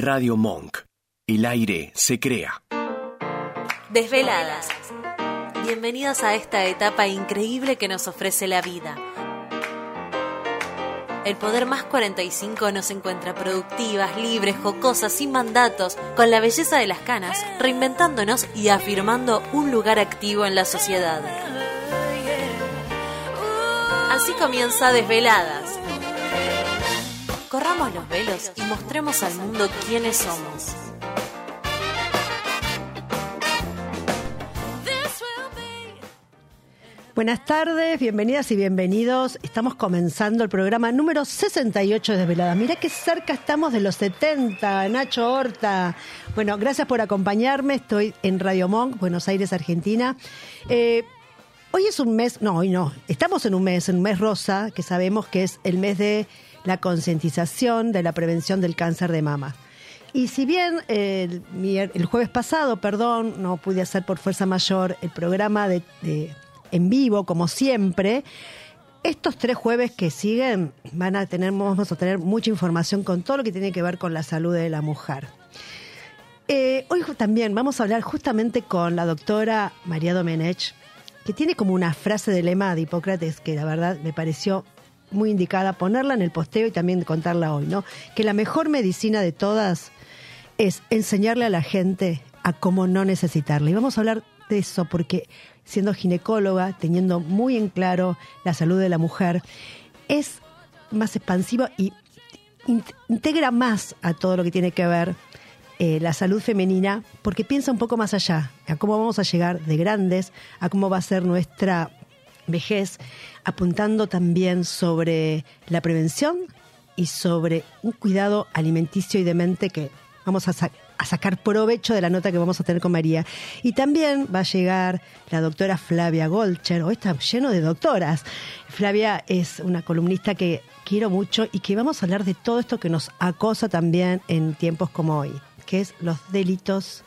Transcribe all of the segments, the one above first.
Radio Monk. El aire se crea. Desveladas. Bienvenidos a esta etapa increíble que nos ofrece la vida. El Poder Más 45 nos encuentra productivas, libres, jocosas, sin mandatos, con la belleza de las canas, reinventándonos y afirmando un lugar activo en la sociedad. Así comienza Desveladas. Corramos los velos y mostremos al mundo quiénes somos. Buenas tardes, bienvenidas y bienvenidos. Estamos comenzando el programa número 68 de Desveladas. Mirá qué cerca estamos de los 70, Nacho Horta. Bueno, gracias por acompañarme. Estoy en Radio Monk, Buenos Aires, Argentina. Eh, hoy es un mes, no, hoy no. Estamos en un mes, en un mes rosa, que sabemos que es el mes de la concientización de la prevención del cáncer de mama. Y si bien el, el, jueves pasado, perdón, no pude hacer por fuerza mayor el programa de en vivo, como siempre. Estos tres jueves que siguen van a tener, vamos a tener mucha información con todo lo que tiene que ver con la salud de la mujer. Eh, hoy también vamos a hablar justamente con la doctora María Domenech, que tiene como una frase de lema de Hipócrates que la verdad me pareció muy indicada ponerla en el posteo y también contarla hoy, ¿no? Que la mejor medicina de todas es enseñarle a la gente a cómo no necesitarla. Y vamos a hablar de eso porque siendo ginecóloga, teniendo muy en claro la salud de la mujer, es más expansiva y integra más a todo lo que tiene que ver eh, la salud femenina, porque piensa un poco más allá, a cómo vamos a llegar de grandes, a cómo va a ser nuestra vejez, apuntando también sobre la prevención y sobre un cuidado alimenticio y de mente que vamos a, a sacar provecho de la nota que vamos a tener con María. Y también va a llegar la doctora Flavia Golcher, hoy está lleno de doctoras. Flavia es una columnista que quiero mucho y que vamos a hablar de todo esto que nos acosa también en tiempos como hoy, que es los delitos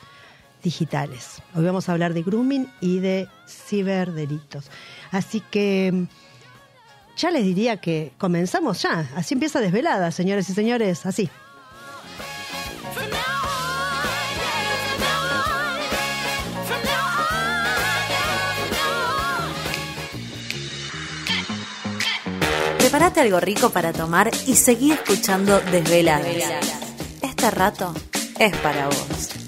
digitales. Hoy vamos a hablar de grooming y de ciberdelitos. Así que ya les diría que comenzamos ya. Así empieza desvelada, señores y señores, así. Prepárate algo rico para tomar y seguí escuchando Desveladas. Este rato es para vos.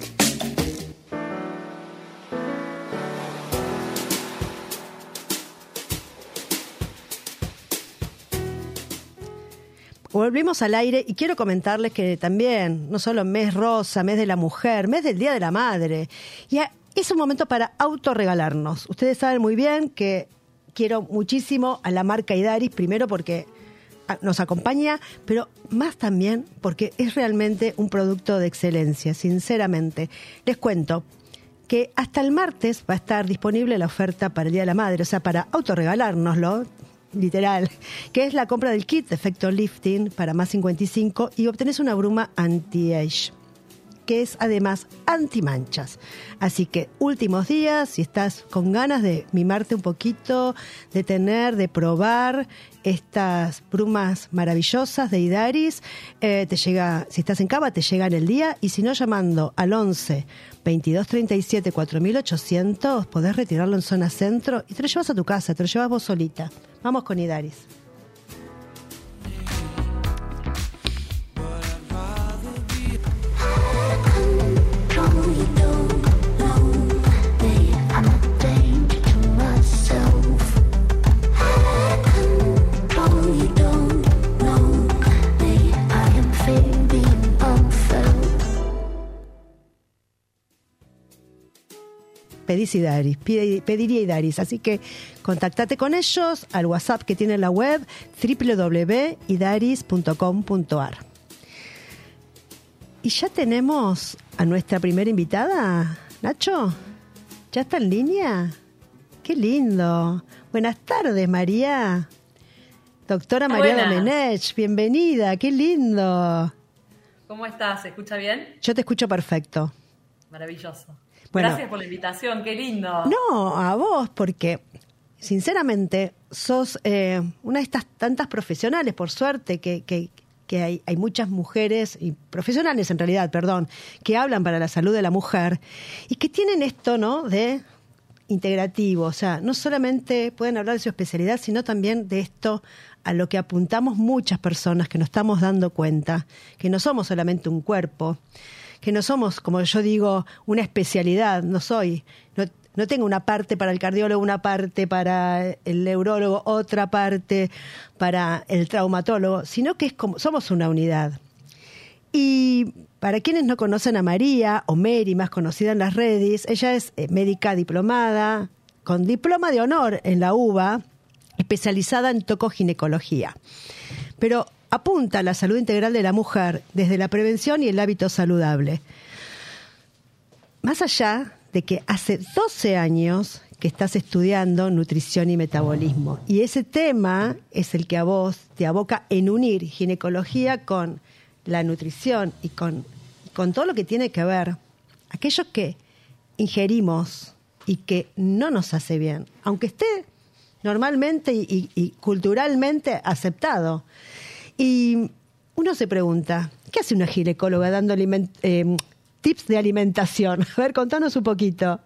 Volvimos al aire y quiero comentarles que también, no solo mes rosa, mes de la mujer, mes del Día de la Madre, ya es un momento para autorregalarnos. Ustedes saben muy bien que quiero muchísimo a la marca Idaris, primero porque nos acompaña, pero más también porque es realmente un producto de excelencia, sinceramente. Les cuento que hasta el martes va a estar disponible la oferta para el Día de la Madre, o sea, para autorregalárnoslo, literal, que es la compra del kit de efecto lifting para más 55 y obtenés una bruma anti-age que es además anti-manchas. Así que últimos días, si estás con ganas de mimarte un poquito, de tener, de probar estas brumas maravillosas de Idaris, eh, te llega, si estás en cama, te llega en el día y si no llamando al 11 22 37 4800 podés retirarlo en zona centro y te lo llevas a tu casa, te lo llevas vos solita. Vamos con Idaris. Pedís Idaris, pediría Idaris. Así que contactate con ellos al WhatsApp que tiene la web www.idaris.com.ar. Y ya tenemos a nuestra primera invitada, Nacho. ¿Ya está en línea? Qué lindo. Buenas tardes, María. Doctora María Domenech, bienvenida, qué lindo. ¿Cómo estás? ¿Se escucha bien? Yo te escucho perfecto. Maravilloso. Gracias por la invitación, qué lindo. No, a vos, porque sinceramente sos eh, una de estas tantas profesionales, por suerte, que, que que hay, hay muchas mujeres, y profesionales en realidad, perdón, que hablan para la salud de la mujer y que tienen esto, ¿no? De integrativo, o sea, no solamente pueden hablar de su especialidad, sino también de esto a lo que apuntamos muchas personas que nos estamos dando cuenta, que no somos solamente un cuerpo, que no somos, como yo digo, una especialidad, no soy, no, no tengo una parte para el cardiólogo, una parte para el neurólogo, otra parte para el traumatólogo, sino que es como, somos una unidad. Y para quienes no conocen a María, o Mary, más conocida en las redes, ella es eh, médica diplomada, con diploma de honor en la UBA, especializada en tocoginecología. Pero apunta a la salud integral de la mujer desde la prevención y el hábito saludable. Más allá de que hace 12 años que estás estudiando nutrición y metabolismo. Y ese tema es el que a vos te aboca en unir ginecología con la nutrición y con, con todo lo que tiene que ver, aquello que ingerimos y que no nos hace bien, aunque esté normalmente y, culturalmente aceptado. Y uno se pregunta, ¿qué hace una ginecóloga dando eh, tips de alimentación. A ver, contanos un poquito.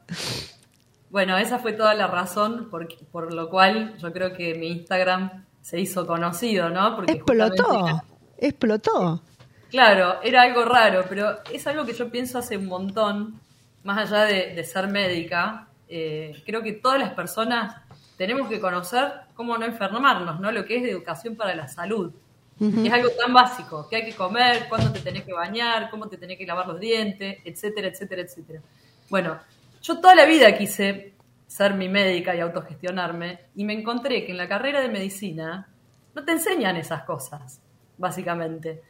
Bueno, esa fue toda la razón por, por lo cual yo creo que mi Instagram se hizo conocido, ¿no? Porque explotó, explotó. Claro, era algo raro, pero es algo que yo pienso hace un montón, más allá de, ser médica, eh, creo que todas las personas tenemos que conocer cómo no enfermarnos, ¿no? Lo que es de educación para la salud. Es algo tan básico, que hay que comer, cuándo te tenés que bañar, cómo te tenés que lavar los dientes, etcétera, etcétera, etcétera. Bueno, yo toda la vida quise ser mi médica y autogestionarme y me encontré que en la carrera de medicina no te enseñan esas cosas, básicamente.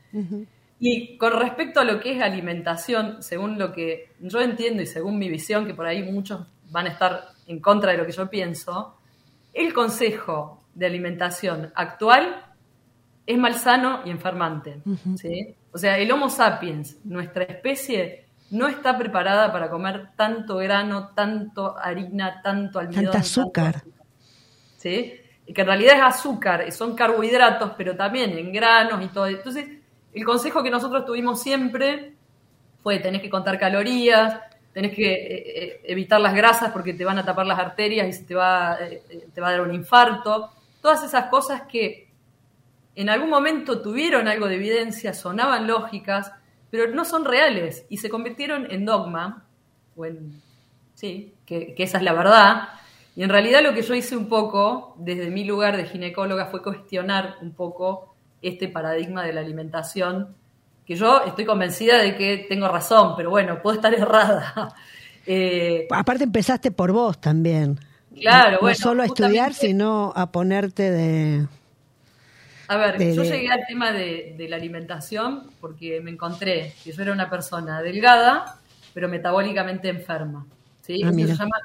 Y con respecto a lo que es alimentación, según lo que yo entiendo y según mi visión, que por ahí muchos van a estar en contra de lo que yo pienso, el consejo de alimentación actual es malsano y enfermante. O sea, el Homo sapiens, nuestra especie, no está preparada para comer tanto grano, tanto harina, tanto almidón. Tanto azúcar. ¿sí? Y que en realidad es azúcar, son carbohidratos, pero también en granos y todo. Entonces, el consejo que nosotros tuvimos siempre fue, tenés que contar calorías, tenés que eh, eh, evitar las grasas porque te van a tapar las arterias y se te va, eh, te va a dar un infarto. Todas esas cosas que en algún momento tuvieron algo de evidencia, sonaban lógicas, pero no son reales y se convirtieron en dogma, o en, sí, que, esa es la verdad. Y en realidad lo que yo hice un poco, desde mi lugar de ginecóloga, fue cuestionar un poco este paradigma de la alimentación, que yo estoy convencida de que tengo razón, pero bueno, puedo estar errada. Eh, Aparte empezaste por vos también. Claro, bueno. No solo a estudiar, sino a ponerte de a ver, yo llegué al tema de, la alimentación porque me encontré que yo era una persona delgada, pero metabólicamente enferma. ¿sí? Ah, Eso se llama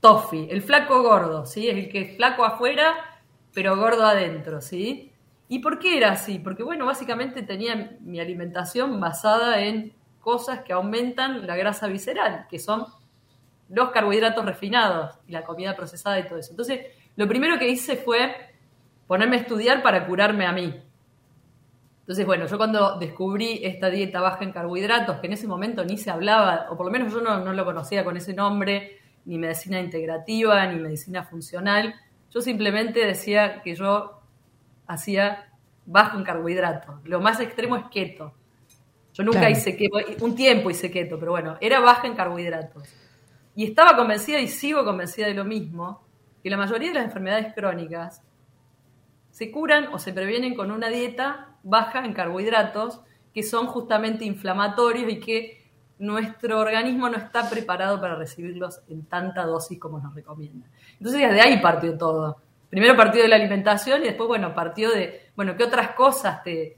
TOFI, el flaco gordo, ¿sí? Es el que es flaco afuera, pero gordo adentro, ¿sí? ¿Y por qué era así? Porque, bueno, básicamente tenía mi alimentación basada en cosas que aumentan la grasa visceral, que son los carbohidratos refinados y la comida procesada y todo eso. Entonces, lo primero que hice fue ponerme a estudiar para curarme a mí. Entonces, bueno, yo cuando descubrí esta dieta baja en carbohidratos, que en ese momento ni se hablaba, o por lo menos yo no, lo conocía con ese nombre, ni medicina integrativa, ni medicina funcional, yo simplemente decía que yo hacía bajo en carbohidratos. Lo más extremo es keto. Yo nunca hice keto, un tiempo hice keto, pero bueno, era baja en carbohidratos. Y estaba convencida y sigo convencida de lo mismo, que la mayoría de las enfermedades crónicas se curan o se previenen con una dieta baja en carbohidratos que son justamente inflamatorios y que nuestro organismo no está preparado para recibirlos en tanta dosis como nos recomienda. Entonces desde ahí partió todo. Primero partió de la alimentación y después, bueno, partió de, bueno, ¿qué otras cosas te,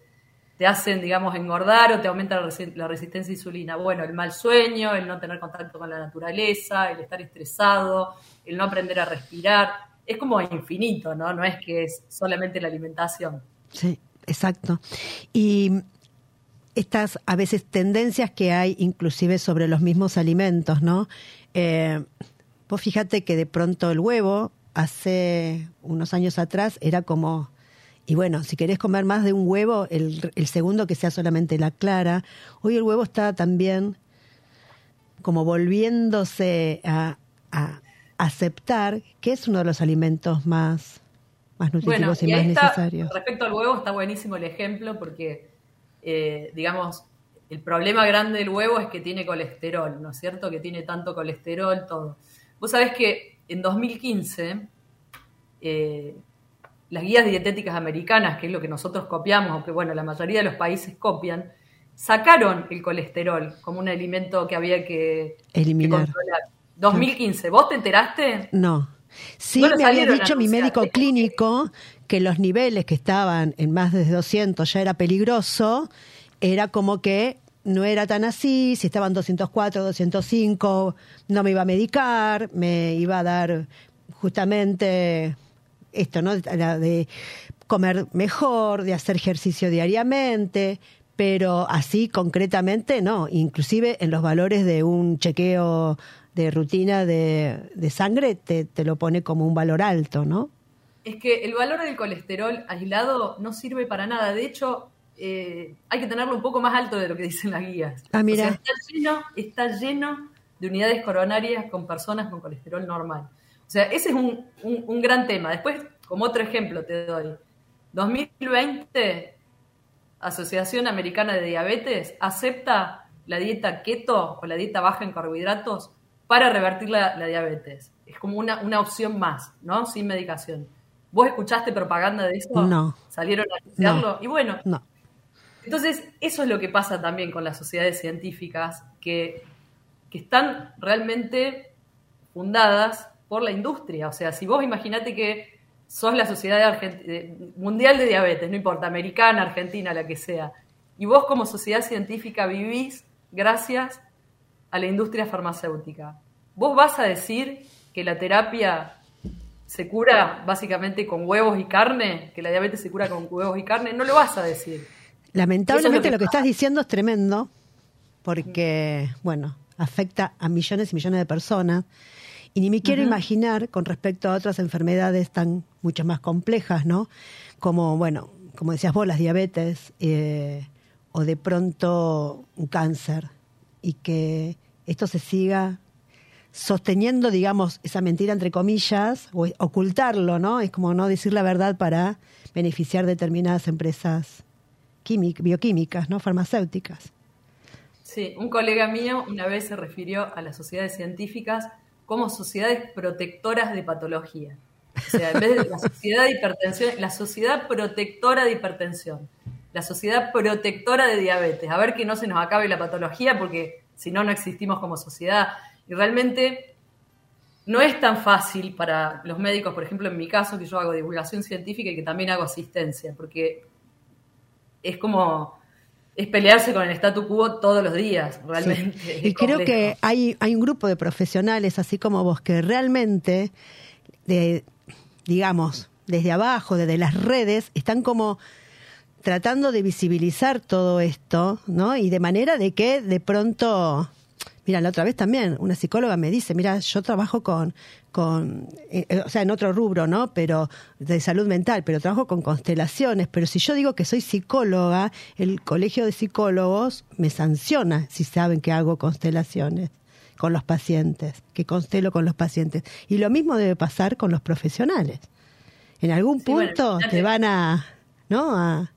te hacen, digamos, engordar o te aumenta la resistencia a insulina? Bueno, el mal sueño, el no tener contacto con la naturaleza, el estar estresado, el no aprender a respirar es como infinito, ¿no? No es que es solamente la alimentación. Sí, exacto. Y estas a veces tendencias que hay inclusive sobre los mismos alimentos, ¿no? Eh, vos fíjate que de pronto el huevo hace unos años atrás era como Y bueno, si querés comer más de un huevo, el, el segundo que sea solamente la clara. Hoy el huevo está también como volviéndose a, aceptar que es uno de los alimentos más, más nutritivos y, más necesarios. Respecto al huevo está buenísimo el ejemplo porque, eh, digamos, el problema grande del huevo es que tiene colesterol, ¿no es cierto? Que tiene tanto colesterol, todo. Vos sabés que en 2015 eh, las guías dietéticas americanas, que es lo que nosotros copiamos, aunque bueno, la mayoría de los países copian, sacaron el colesterol como un alimento que había que, eliminar. 2015, ¿vos te enteraste? No. Sí, me había dicho mi médico clínico que los niveles que estaban en más de 200 ya era peligroso, era como que no era tan así, si estaban 204, 205, no me iba a medicar, me iba a dar justamente esto, ¿no? De comer mejor, de hacer ejercicio diariamente, pero así concretamente no, inclusive en los valores de un chequeo de rutina de, sangre te, te, lo pone como un valor alto, ¿no? Es que el valor del colesterol aislado no sirve para nada, de hecho eh, hay que tenerlo un poco más alto de lo que dicen las guías. Ah, mira. está, lleno, está lleno de unidades coronarias con personas con colesterol normal. O sea, ese es un, un gran tema. Después, como otro ejemplo te doy, 2020 Asociación Americana de Diabetes acepta la dieta keto o la dieta baja en carbohidratos para revertir la, diabetes. Es como una, una, opción más, ¿no? Sin medicación. ¿Vos escuchaste propaganda de eso? No. ¿Salieron a anunciarlo? y bueno. No. Entonces, eso es lo que pasa también con las sociedades científicas, que, que están realmente fundadas por la industria. O sea, si vos imaginate que sos la Sociedad Mundial de Diabetes, no importa, americana, argentina, la que sea, y vos como sociedad científica vivís gracias a la industria farmacéutica. ¿Vos vas a decir que la terapia se cura básicamente con huevos y carne? ¿Que la diabetes se cura con huevos y carne? No lo vas a decir. Lamentablemente lo que, estás diciendo es tremendo porque, bueno, afecta a millones y millones de personas y ni me quiero imaginar con respecto a otras enfermedades tan mucho más complejas, ¿no? Como, bueno, como decías vos, las diabetes eh, o de pronto un cáncer y que esto se siga sosteniendo, digamos, esa mentira entre comillas, o ocultarlo, ¿no? Es como no decir la verdad para beneficiar determinadas empresas bioquímicas, ¿no? Farmacéuticas. Sí, un colega mío una vez se refirió a las sociedades científicas como sociedades protectoras de patología. O sea, en vez de la sociedad de hipertensión, la sociedad protectora de hipertensión, la sociedad protectora de diabetes. A ver que no se nos acabe la patología porque si no, no existimos como sociedad. Y realmente no es tan fácil para los médicos, por ejemplo, en mi caso, que yo hago divulgación científica y que también hago asistencia, porque es como es pelearse con el statu quo todos los días, realmente. Y creo que hay, hay un grupo de profesionales, así como vos, que realmente, de, digamos, desde abajo, desde las redes, están como tratando de visibilizar todo esto, ¿no? Y de manera de que de pronto Mira, la otra vez también una psicóloga me dice, mira, yo trabajo con, con eh, eh, o sea, en otro rubro, ¿no? Pero de salud mental, pero trabajo con constelaciones, pero si yo digo que soy psicóloga, el colegio de psicólogos me sanciona si saben que hago constelaciones con los pacientes, que constelo con los pacientes. Y lo mismo debe pasar con los profesionales. En algún punto te van a, ¿no? A...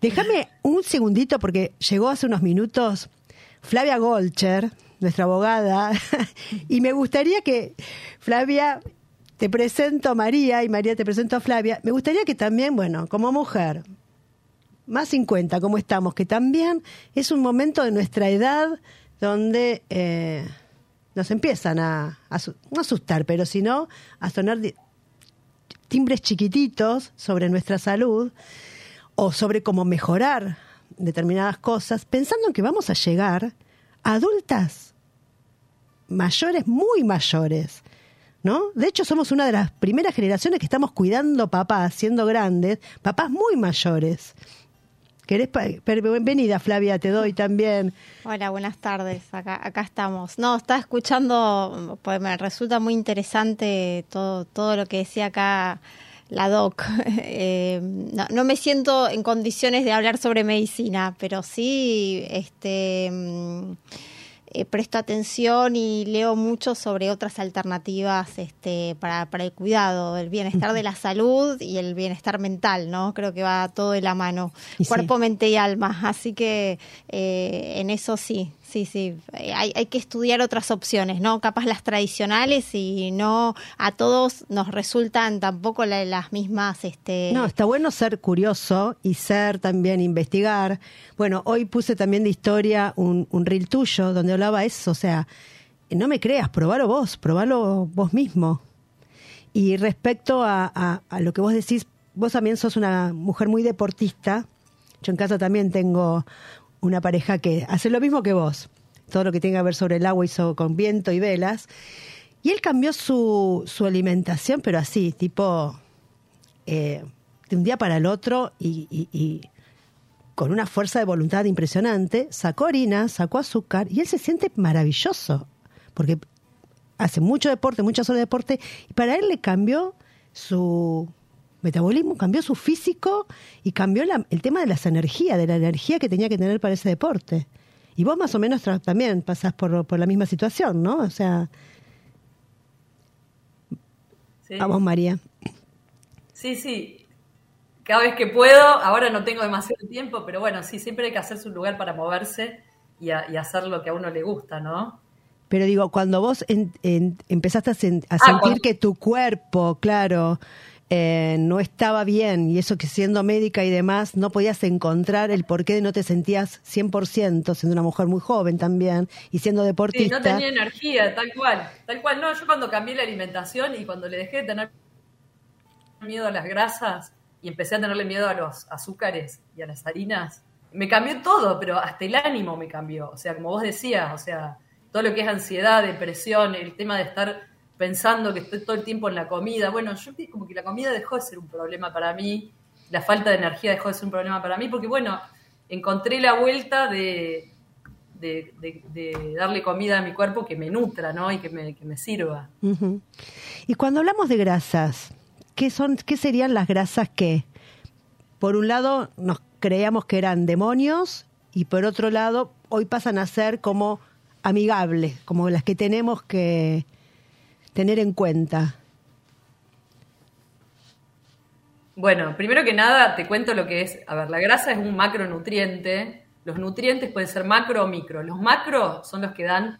Déjame un segundito porque llegó hace unos minutos Flavia Golcher, nuestra abogada, y me gustaría que, Flavia, te presento a María y María te presento a Flavia. Me gustaría que también, bueno, como mujer, más 50, como estamos, que también es un momento de nuestra edad donde eh, nos empiezan a, no asustar, pero sino a sonar timbres chiquititos sobre nuestra salud o sobre cómo mejorar determinadas cosas, pensando en que vamos a llegar a adultas mayores, muy mayores. ¿No? De hecho, somos una de las primeras generaciones que estamos cuidando papás, siendo grandes, papás muy mayores. ¿Querés? Bienvenida, Flavia, te doy también. Hola, buenas tardes. Acá, estamos. No, estaba escuchando, pues me resulta muy interesante todo, todo lo que decía acá la doc. Eh, no, me siento en condiciones de hablar sobre medicina, pero sí este, mm, eh, presto atención y leo mucho sobre otras alternativas este, para, para el cuidado, el bienestar de la salud y el bienestar mental, ¿no? Creo que va todo de la mano, cuerpo, mente y alma. Así que eh, en eso sí, Sí, sí, eh, hay, hay, que estudiar otras opciones, ¿no? Capaz las tradicionales y no a todos nos resultan tampoco las mismas. Este... No, está bueno ser curioso y ser también investigar. Bueno, hoy puse también de historia un, un reel tuyo donde hablaba eso, o sea, no me creas, probalo vos, probalo vos mismo. Y respecto a, a lo que vos decís, vos también sos una mujer muy deportista. Yo en casa también tengo una pareja que hace lo mismo que vos, todo lo que tenga que ver sobre el agua hizo con viento y velas. Y él cambió su, su alimentación, pero así, tipo, eh, de un día para el otro y, con una fuerza de voluntad impresionante, sacó harina, sacó azúcar y él se siente maravilloso, porque hace mucho deporte, muchas horas de deporte, y para él le cambió su metabolismo, cambió su físico y cambió el tema de las energías, de la energía que tenía que tener para ese deporte. Y vos más o menos también pasás por, por la misma situación, ¿no? O sea... Vamos, María. Sí, sí. Cada vez que puedo, ahora no tengo demasiado tiempo, pero bueno, sí, siempre hay que hacerse un lugar para moverse y, hacer lo que a uno le gusta, ¿no? Pero digo, cuando vos empezaste a, ah, sentir que tu cuerpo, claro, eh, no estaba bien y eso que siendo médica y demás no podías encontrar el por qué no te sentías 100% siendo una mujer muy joven también y siendo deportista. Sí, no tenía energía, tal cual, tal cual. No, yo cuando cambié la alimentación y cuando le dejé de tener miedo a las grasas y empecé a tenerle miedo a los azúcares y a las harinas, me cambió todo, pero hasta el ánimo me cambió. O sea, como vos decías, o sea, todo lo que es ansiedad, depresión, el tema de estar pensando que estoy todo el tiempo en la comida. Bueno, yo como que la comida dejó de ser un problema para mí, la falta de energía dejó de ser un problema para mí, porque bueno, encontré la vuelta de, de, darle comida a mi cuerpo que me nutra, ¿no? Y que me, que me sirva. Y cuando hablamos de grasas, ¿qué, son, ¿qué serían las grasas que, por un lado, nos creíamos que eran demonios y por otro lado, hoy pasan a ser como amigables, como las que tenemos que, tener en cuenta? Bueno, primero que nada te cuento lo que es, a ver, la grasa es un macronutriente, los nutrientes pueden ser macro o micro, los macro son los que dan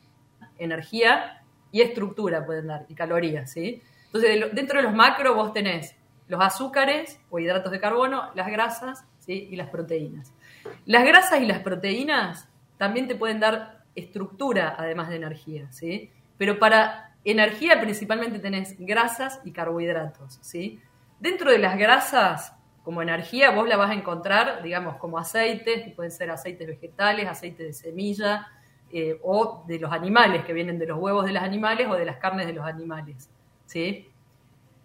energía y estructura pueden dar, y calorías, ¿sí? Entonces, dentro de los macro vos tenés los azúcares o hidratos de carbono, las grasas ¿sí? y las proteínas. Las grasas y las proteínas también te pueden dar estructura además de energía, ¿sí? Pero para energía principalmente tenés grasas y carbohidratos, ¿sí? Dentro de las grasas, como energía, vos la vas a encontrar, digamos, como aceites, que pueden ser aceites vegetales, aceites de semilla, eh, o de los animales, que vienen de los huevos de los animales o de las carnes de los animales, ¿sí?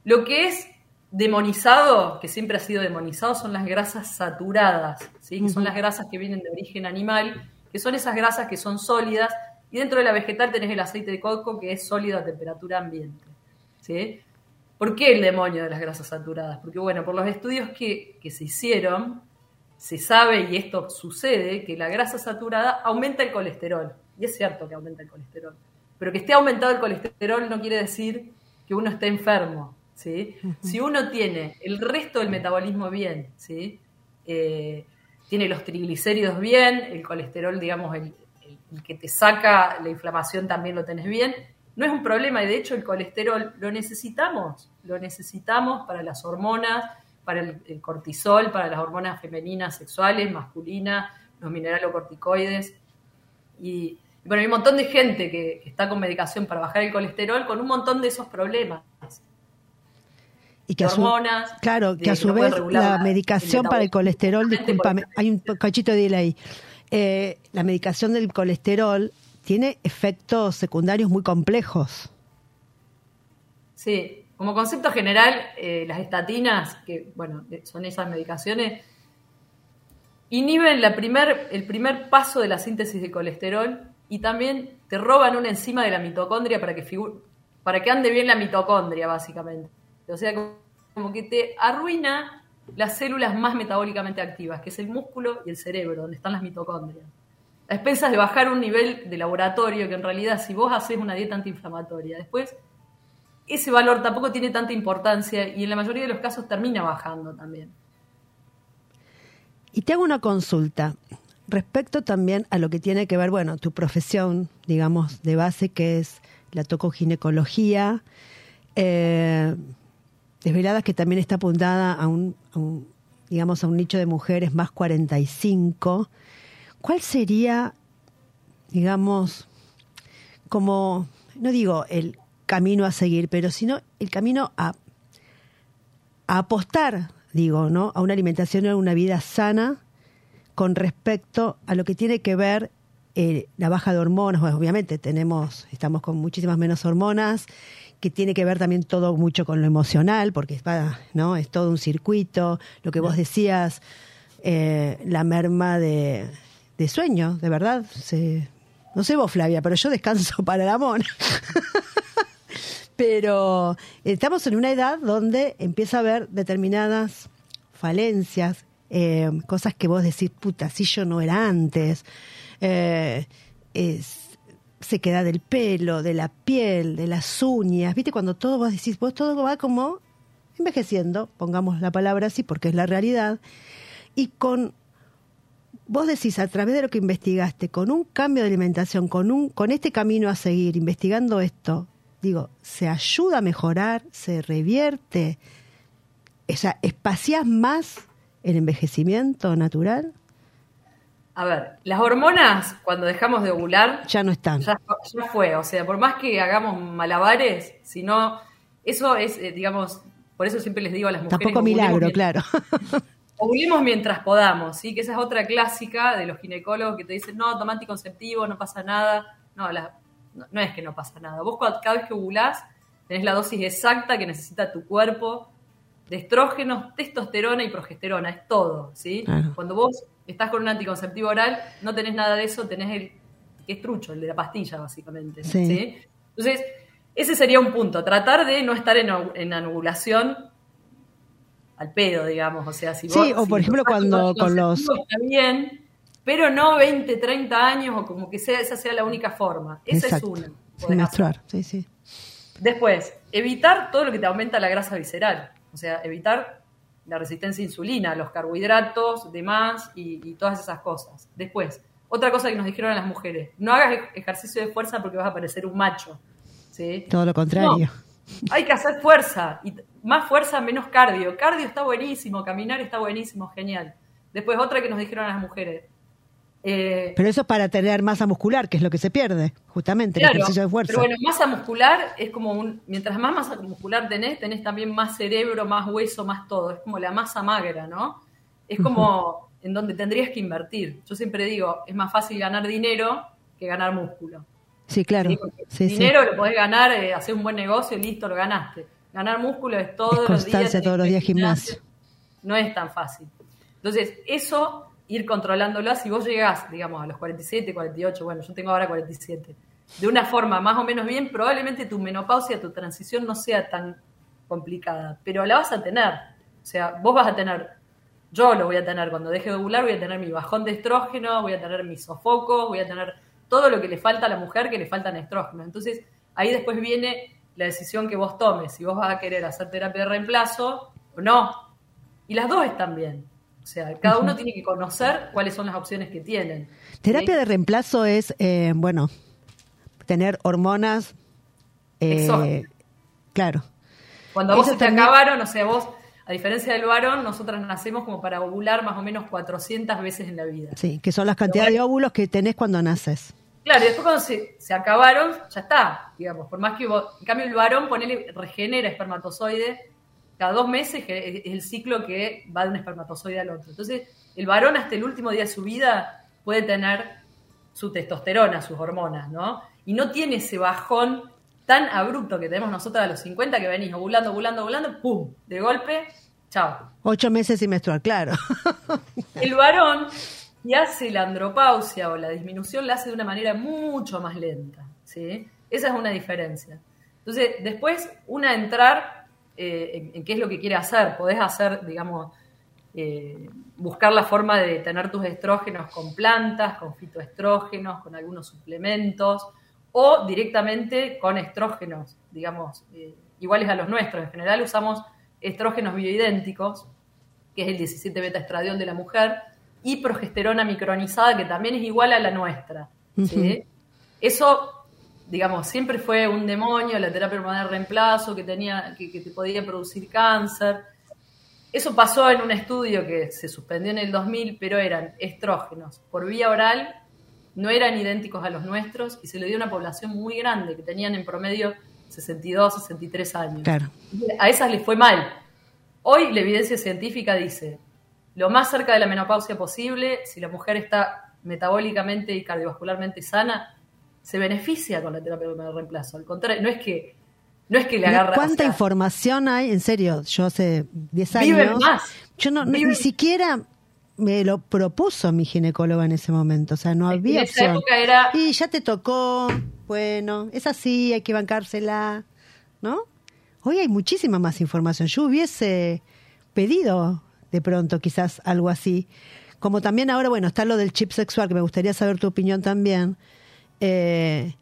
Lo que es demonizado, que siempre ha sido demonizado, son las grasas saturadas, ¿sí? Que son las grasas que vienen de origen animal, que son esas grasas que son sólidas, y dentro de la vegetal tenés el aceite de coco que es sólido a temperatura ambiente. ¿sí? ¿Por qué el demonio de las grasas saturadas? Porque bueno, por los estudios que, se hicieron, se sabe, y esto sucede, que la grasa saturada aumenta el colesterol. Y es cierto que aumenta el colesterol. Pero que esté aumentado el colesterol no quiere decir que uno esté enfermo. ¿sí? Si uno tiene el resto del metabolismo bien, ¿sí? Eh, tiene los triglicéridos bien, el colesterol, digamos, el, el que te saca la inflamación también lo tenés bien, no es un problema y de hecho el colesterol lo necesitamos, lo necesitamos para las hormonas, para el, cortisol, para las hormonas femeninas, sexuales, masculinas, los mineralocorticoides. Y, bueno, hay un montón de gente que, está con medicación para bajar el colesterol con un montón de esos problemas. Y que hormonas, claro, que a su vez la medicación para el colesterol, discúlpame, hay un cachito de delay. Eh, la medicación del colesterol tiene efectos secundarios muy complejos. Sí, como concepto general, eh, las estatinas, que bueno, son esas medicaciones, inhiben el primer paso de la síntesis de colesterol y también te roban una enzima de la mitocondria para que, para que ande bien la mitocondria, básicamente. O sea, como que te arruina las células más metabólicamente activas, que es el músculo y el cerebro, donde están las mitocondrias. A expensas de bajar un nivel de laboratorio, que en realidad si vos haces una dieta antiinflamatoria, después ese valor tampoco tiene tanta importancia y en la mayoría de los casos termina bajando también. Y te hago una consulta respecto también a lo que tiene que ver, bueno, tu profesión, digamos, de base, que es la tocoginecología, eh, desveladas que también está apuntada a un, digamos, a un nicho de mujeres más 45. ¿Cuál sería, digamos, como, no digo el camino a seguir, pero sino el camino a, apostar, digo, ¿no? A una alimentación y a una vida sana con respecto a lo que tiene que ver eh, la baja de hormonas. obviamente tenemos, estamos con muchísimas menos hormonas, que tiene que ver también todo mucho con lo emocional, porque es, ¿no? es todo un circuito, lo que vos decías, eh, la merma de, de, sueño, de verdad. no sé vos, Flavia, pero yo descanso para la mona. pero estamos en una edad donde empieza a haber determinadas falencias, eh, cosas que vos decís, puta, si yo no era antes. Eh, es, se queda del pelo, de la piel, de las uñas. ¿Viste? Cuando todo vos decís, vos todo va como envejeciendo, pongamos la palabra así porque es la realidad. Y con vos decís a través de lo que investigaste, con un cambio de alimentación, con un con este camino a seguir, investigando esto, digo, se ayuda a mejorar, se revierte, o sea, espacias más el envejecimiento natural. A ver, las hormonas cuando dejamos de ovular ya no están. Ya, fue, o sea, por más que hagamos malabares, si no, eso es, eh, digamos, por eso siempre les digo a las mujeres. Tampoco milagro, claro. Ovulemos mientras podamos, ¿sí? Que esa es otra clásica de los ginecólogos que te dicen, no, toma anticonceptivo, no pasa nada. No, la, no, es que no pasa nada. Vos cada vez que ovulás tenés la dosis exacta que necesita tu cuerpo de estrógenos, testosterona y progesterona, es todo, ¿sí? Cuando vos estás con un anticonceptivo oral, no tenés nada de eso, tenés el que es trucho, el de la pastilla, básicamente, sí. Entonces, ese sería un punto, tratar de no estar en, en ovulación al pedo, digamos, o sea, si vos... Sí, o por ejemplo cuando con los... Está bien, pero no 20, 30 años o como que sea, esa sea la única forma. Esa es una. Sin menstruar, sí, sí. Después, evitar todo lo que te aumenta la grasa visceral. O sea, evitar la resistencia a insulina, los carbohidratos, demás y, y todas esas cosas. Después, otra cosa que nos dijeron a las mujeres, no hagas ejercicio de fuerza porque vas a parecer un macho. ¿sí? Todo lo contrario. hay que hacer fuerza, y más fuerza, menos cardio. Cardio está buenísimo, caminar está buenísimo, genial. Después otra que nos dijeron a las mujeres, eh, pero eso es para tener masa muscular, que es lo que se pierde, justamente, el ejercicio de fuerza. Pero bueno, masa muscular es como un. Mientras más masa muscular tenés, tenés también más cerebro, más hueso, más todo. Es como la masa magra, ¿no? Es como en donde tendrías que invertir. Yo siempre digo, es más fácil ganar dinero que ganar músculo. Sí, claro. dinero lo podés ganar, eh, hacer un buen negocio y listo, lo ganaste. Ganar músculo es todos los días. todos los días gimnasio. No es tan fácil. Entonces, eso ir controlándolo. Si vos llegás, digamos, a los 47, 48, bueno, yo tengo ahora 47, de una forma más o menos bien, probablemente tu menopausia, tu transición no sea tan complicada, pero la vas a tener. O sea, vos vas a tener, yo lo voy a tener cuando deje de ovular, voy a tener mi bajón de estrógeno, voy a tener mis sofocos, voy a tener todo lo que le falta a la mujer que le falta en estrógeno. Entonces, ahí después viene la decisión que vos tomes, si vos vas a querer hacer terapia de reemplazo o no. Y las dos están bien. O sea, cada uno tiene que conocer cuáles son las opciones que tienen. Terapia de reemplazo es, eh, bueno, tener hormonas. Eh, claro. Cuando vos se te acabaron, o sea, vos, a diferencia del varón, nosotras nacemos como para ovular más o menos 400 veces en la vida. Sí, que son las cantidades de óvulos que tenés cuando naces. Claro, y después cuando se, se, acabaron, ya está, digamos, por más que vos, en cambio el varón, ponele, regenera espermatozoide cada dos meses, que es el ciclo que va de un espermatozoide al otro. Entonces, el varón hasta el último día de su vida puede tener su testosterona, sus hormonas, ¿no? Y no tiene ese bajón tan abrupto que tenemos nosotros a los 50 que venís ovulando, ovulando, ovulando, ¡pum! De golpe, chao. Ocho meses sin menstruar, claro. El varón, si hace la andropausia o la disminución, la hace de una manera mucho más lenta, ¿sí? Esa es una diferencia. Entonces, después, una entrar eh, en, qué es lo que quiere hacer. Podés hacer, digamos, eh, buscar la forma de tener tus estrógenos con plantas, con fitoestrógenos, con algunos suplementos, o directamente con estrógenos, digamos, eh, iguales a los nuestros. En general usamos estrógenos bioidénticos, que es el 17 beta estradiol de la mujer, y progesterona micronizada, que también es igual a la nuestra. Eso, digamos, siempre fue un demonio, la terapia hormonal de reemplazo, que, tenía, que, te podía producir cáncer. Eso pasó en un estudio que se suspendió en el 2000, pero eran estrógenos por vía oral, no eran idénticos a los nuestros y se le dio a una población muy grande, que tenían en promedio 62, 63 años. A esas les fue mal. Hoy la evidencia científica dice, lo más cerca de la menopausia posible, si la mujer está metabólicamente y cardiovascularmente sana, se beneficia con la terapia de reemplazo. Al contrario, no es que no es que le agarra. ¿Cuánta información hay? En serio, yo hace 10 años. más. Yo no, ni siquiera me lo propuso mi ginecóloga en ese momento. O sea, no había opción. Y ya te tocó. Bueno, es así, hay que bancársela. ¿No? Hoy hay muchísima más información. Yo hubiese pedido de pronto quizás algo así. Como también ahora, bueno, está lo del chip sexual, que me gustaría saber tu opinión también. Eh,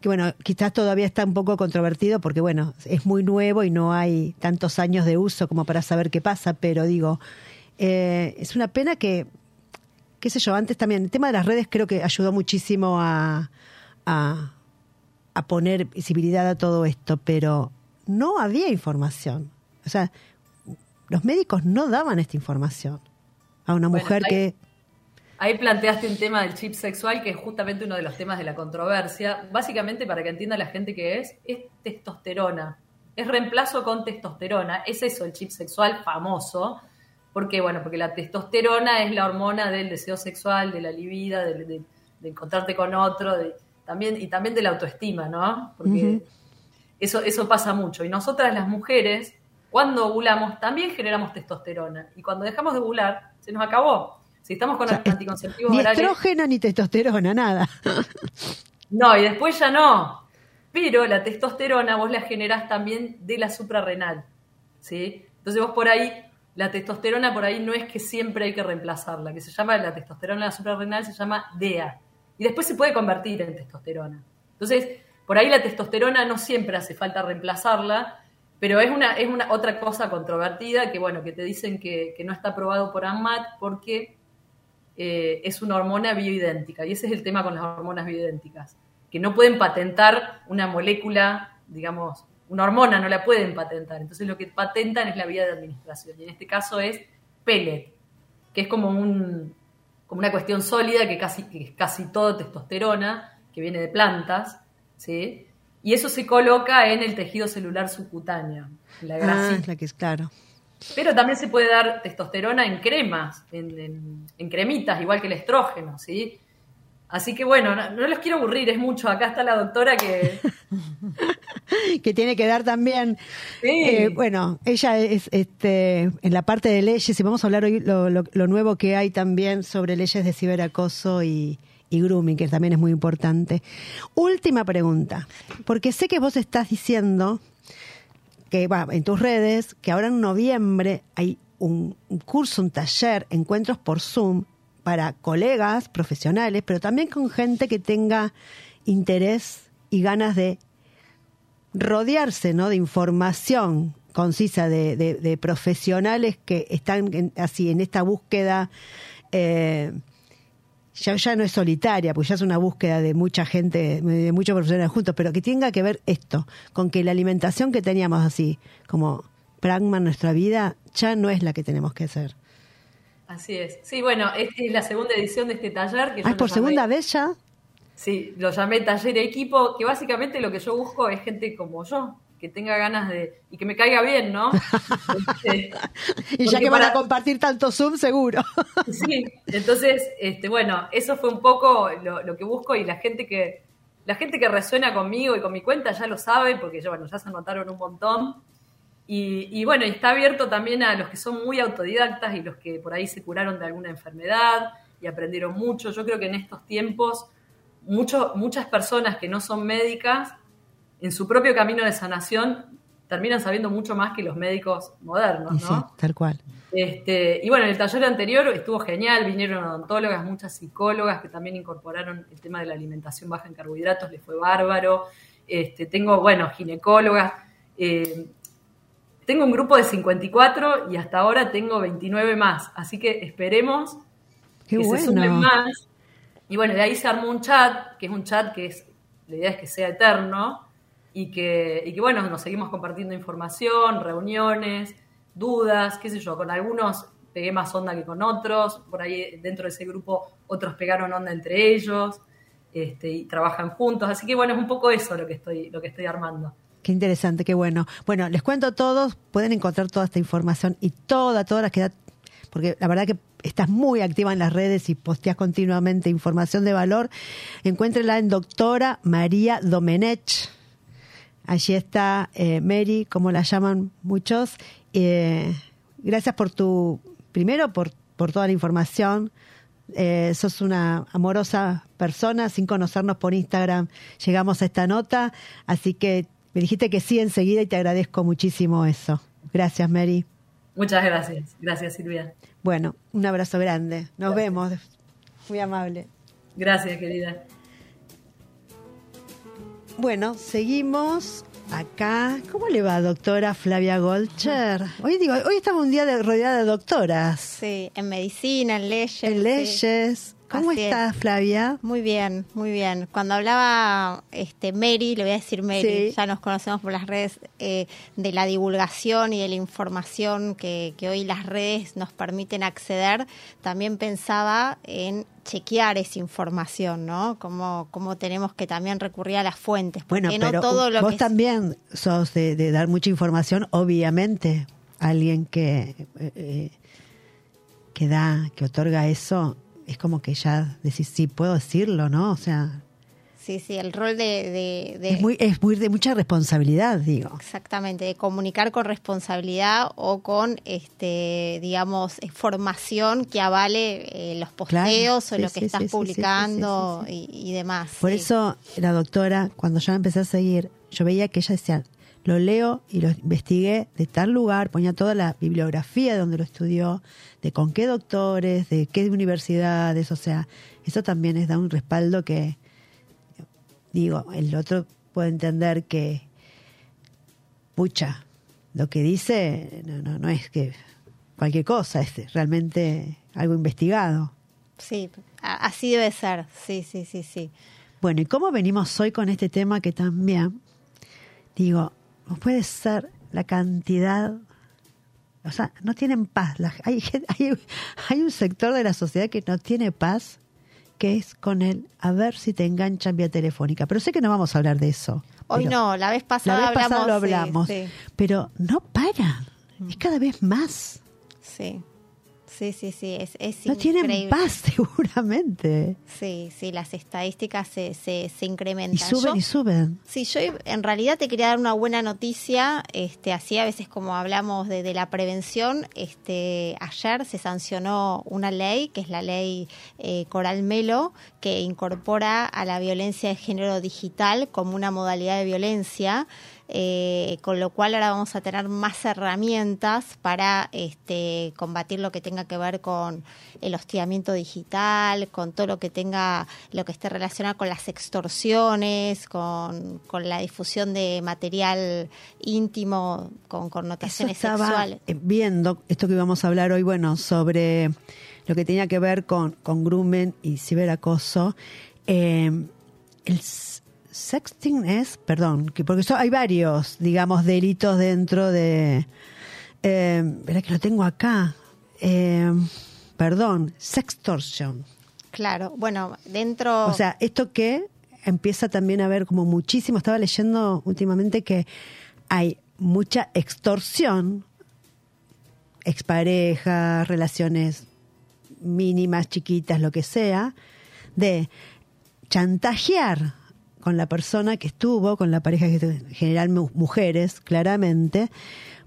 que bueno, quizás todavía está un poco controvertido porque bueno, es muy nuevo y no hay tantos años de uso como para saber qué pasa, pero digo, eh, es una pena que, qué sé yo, antes también, el tema de las redes creo que ayudó muchísimo a, a, a poner visibilidad a todo esto, pero no había información. O sea, los médicos no daban esta información a una mujer que... Ahí planteaste un tema del chip sexual, que es justamente uno de los temas de la controversia. Básicamente, para que entienda la gente que es, es testosterona. Es reemplazo con testosterona. Es eso el chip sexual famoso. ¿Por qué? Bueno, porque la testosterona es la hormona del deseo sexual, de la libido, de, encontrarte con otro, de, también, y también de la autoestima, ¿no? Porque eso, eso pasa mucho. Y nosotras las mujeres cuando ovulamos también generamos testosterona y cuando dejamos de ovular se nos acabó. Si estamos con anticonceptivos ni estrógeno ni testosterona, nada. No, y después ya no. Pero la testosterona vos la generás también de la suprarrenal. ¿sí? Entonces vos por ahí, la testosterona por ahí no es que siempre hay que reemplazarla, que se llama la testosterona de la suprarrenal, se llama DEA. Y después se puede convertir en testosterona. Entonces, por ahí la testosterona no siempre hace falta reemplazarla, pero es una, es una otra cosa controvertida que, bueno, que te dicen que, no está aprobado por ANMAT porque eh, es una hormona bioidéntica. Y ese es el tema con las hormonas bioidénticas. Que no pueden patentar una molécula, digamos, una hormona no la pueden patentar. Entonces lo que patentan es la vía de administración. Y en este caso es pellet, que es como, un, como una cuestión sólida que, casi, que es casi todo testosterona, que viene de plantas, ¿sí? y eso se coloca en el tejido celular subcutáneo, la ah, grasita. la que es claro. Pero también se puede dar testosterona en cremas, en, cremitas, igual que el estrógeno, ¿sí? Así que bueno, no, los quiero aburrir, es mucho. Acá está la doctora que... que tiene que dar también. Eh, bueno, ella es este, en la parte de leyes, y vamos a hablar hoy lo, lo nuevo que hay también sobre leyes de ciberacoso y, y grooming, que también es muy importante. Última pregunta, porque sé que vos estás diciendo que va en tus redes que ahora en noviembre hay un, curso, un taller, encuentros por Zoom para colegas profesionales, pero también con gente que tenga interés y ganas de rodearse ¿no? de información concisa de, de, profesionales que están así en esta búsqueda eh, ya, ya no es solitaria, pues ya es una búsqueda de mucha gente, de muchos profesionales juntos, pero que tenga que ver esto, con que la alimentación que teníamos así, como pragma en nuestra vida, ya no es la que tenemos que hacer. Así es. Sí, bueno, esta es la segunda edición de este taller. Que ah, por segunda vez ya? Sí, lo llamé taller equipo, que básicamente lo que yo busco es gente como yo, que tenga ganas de y que me caiga bien, ¿no? Este, y ya que van a compartir tanto Zoom, seguro. sí, entonces, este, bueno, eso fue un poco lo, que busco y la gente que la gente que resuena conmigo y con mi cuenta ya lo sabe, porque ya, bueno, ya se anotaron un montón. Y, y bueno, está abierto también a los que son muy autodidactas y los que por ahí se curaron de alguna enfermedad y aprendieron mucho. Yo creo que en estos tiempos mucho, muchas personas que no son médicas en su propio camino de sanación terminan sabiendo mucho más que los médicos modernos, ¿no? Sí, tal cual. Este, y bueno, en el taller anterior estuvo genial, vinieron odontólogas, muchas psicólogas que también incorporaron el tema de la alimentación baja en carbohidratos, les fue bárbaro. Este, tengo, bueno, ginecólogas. Eh, tengo un grupo de 54 y hasta ahora tengo 29 más, así que esperemos que se sumen más. Y bueno, de ahí se armó un chat, que es un chat que es, la idea es que sea eterno y que, y que bueno, nos seguimos compartiendo información, reuniones, dudas, qué sé yo, con algunos pegué más onda que con otros, por ahí dentro de ese grupo otros pegaron onda entre ellos este, y trabajan juntos, así que bueno, es un poco eso lo que estoy, lo que estoy armando. Qué interesante, qué bueno. Bueno, les cuento a todos, pueden encontrar toda esta información y toda, toda la que da, porque la verdad que estás muy activa en las redes y posteas continuamente información de valor. Encuéntrela en doctora María Domenech. Allí está eh, Mary, como la llaman muchos, eh, gracias por tu, primero por, por toda la información. Eh, sos una amorosa persona, sin conocernos por Instagram llegamos a esta nota, así que me dijiste que sí enseguida y te agradezco muchísimo eso. Gracias, Mary. Muchas gracias. Gracias, Silvia. Bueno, un abrazo grande. Nos vemos. Muy amable. Gracias, querida. Bueno, seguimos Acá, ¿cómo le va, doctora Flavia Golcher? Hoy digo, hoy estamos un día de, rodeada de doctoras. Sí, en medicina, en leyes. En leyes. ¿Cómo estás, Flavia? Muy bien, muy bien. Cuando hablaba este Mary, le voy a decir Mary, ya nos conocemos por las redes, eh, de la divulgación y de la información que, que hoy las redes nos permiten acceder, también pensaba en chequear esa información, ¿no? Como, como tenemos que también recurrir a las fuentes. Bueno, pero todo lo vos también sos de, dar mucha información, obviamente. Alguien que, eh, eh, que da, que otorga eso, es como que ya decís, sí, puedo decirlo, ¿no? O sea, Sí, sí, el rol de... es, muy, es muy de mucha responsabilidad, digo. Exactamente, de comunicar con responsabilidad o con, este digamos, formación que avale eh, los posteos o lo que estás publicando y, demás. Por eso la doctora, cuando yo empecé a seguir, yo veía que ella decía, lo leo y lo investigué de tal lugar, ponía toda la bibliografía de donde lo estudió, de con qué doctores, de qué universidades, o sea, eso también es da un respaldo que digo, el otro puede entender que, pucha, lo que dice no, no, no es que cualquier cosa, es realmente algo investigado. Sí, así debe ser, sí, sí, sí, sí. Bueno, ¿y cómo venimos hoy con este tema que también, digo, no puede ser la cantidad, o sea, no tienen paz. hay, hay, hay un sector de la sociedad que no tiene paz que es con el a ver si te enganchan vía telefónica. Pero sé que no vamos a hablar de eso. Hoy no, la vez pasada, la vez pasada lo hablamos. Pero no para, es cada vez más. Sí. Sí, sí, sí, es, es No tienen paz, seguramente. Sí, sí, las estadísticas se, se, se incrementan. Y suben y suben. Sí, yo en realidad te quería dar una buena noticia, este, así a veces como hablamos de, de la prevención, este, ayer se sancionó una ley, que es la ley eh, Coral Melo, que incorpora a la violencia de género digital como una modalidad de violencia. Eh, con lo cual ahora vamos a tener más herramientas para este, combatir lo que tenga que ver con el hostigamiento digital, con todo lo que tenga, lo que esté relacionado con las extorsiones, con, la difusión de material íntimo con connotaciones sexuales. Viendo esto que íbamos a hablar hoy, bueno, sobre lo que tenía que ver con, con grumen y ciberacoso. Eh, el sexting es, perdón, que porque hay varios, digamos, delitos dentro de... Eh, verá que lo tengo acá. Eh, perdón, sextortion. Claro, bueno, dentro... O sea, esto que empieza también a ver como muchísimo, estaba leyendo últimamente que hay mucha extorsión, exparejas, relaciones mínimas, chiquitas, lo que sea, de chantajear con la persona que estuvo, con la pareja que en general mujeres, claramente,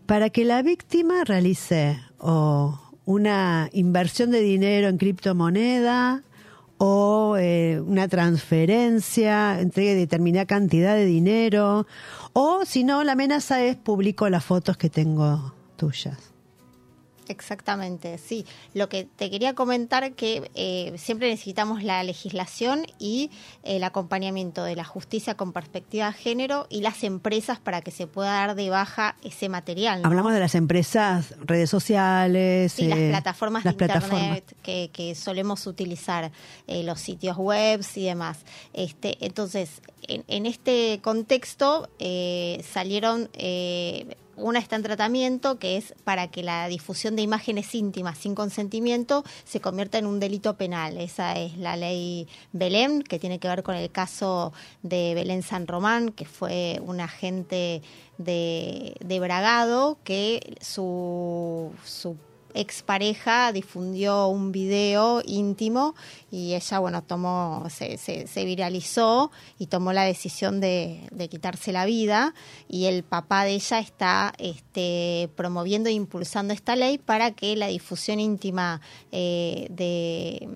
para que la víctima realice o una inversión de dinero en criptomoneda o eh, una transferencia, entregue determinada cantidad de dinero, o si no, la amenaza es publico las fotos que tengo tuyas. Exactamente, sí. Lo que te quería comentar que eh, siempre necesitamos la legislación y el acompañamiento de la justicia con perspectiva de género y las empresas para que se pueda dar de baja ese material. Hablamos de las empresas, redes sociales, y las eh, plataformas de internet que, solemos utilizar, eh, los sitios web y demás. Este, entonces, en, en este contexto salieron una está en tratamiento, que es para que la difusión de imágenes íntimas sin consentimiento se convierta en un delito penal. Esa es la ley Belén, que tiene que ver con el caso de Belén San Román, que fue un agente de, de Bragado que su, su expareja difundió un video íntimo y ella, bueno, tomó, se, se, viralizó y tomó la decisión de, quitarse la vida y el papá de ella está este, promoviendo e impulsando esta ley para que la difusión íntima eh, de,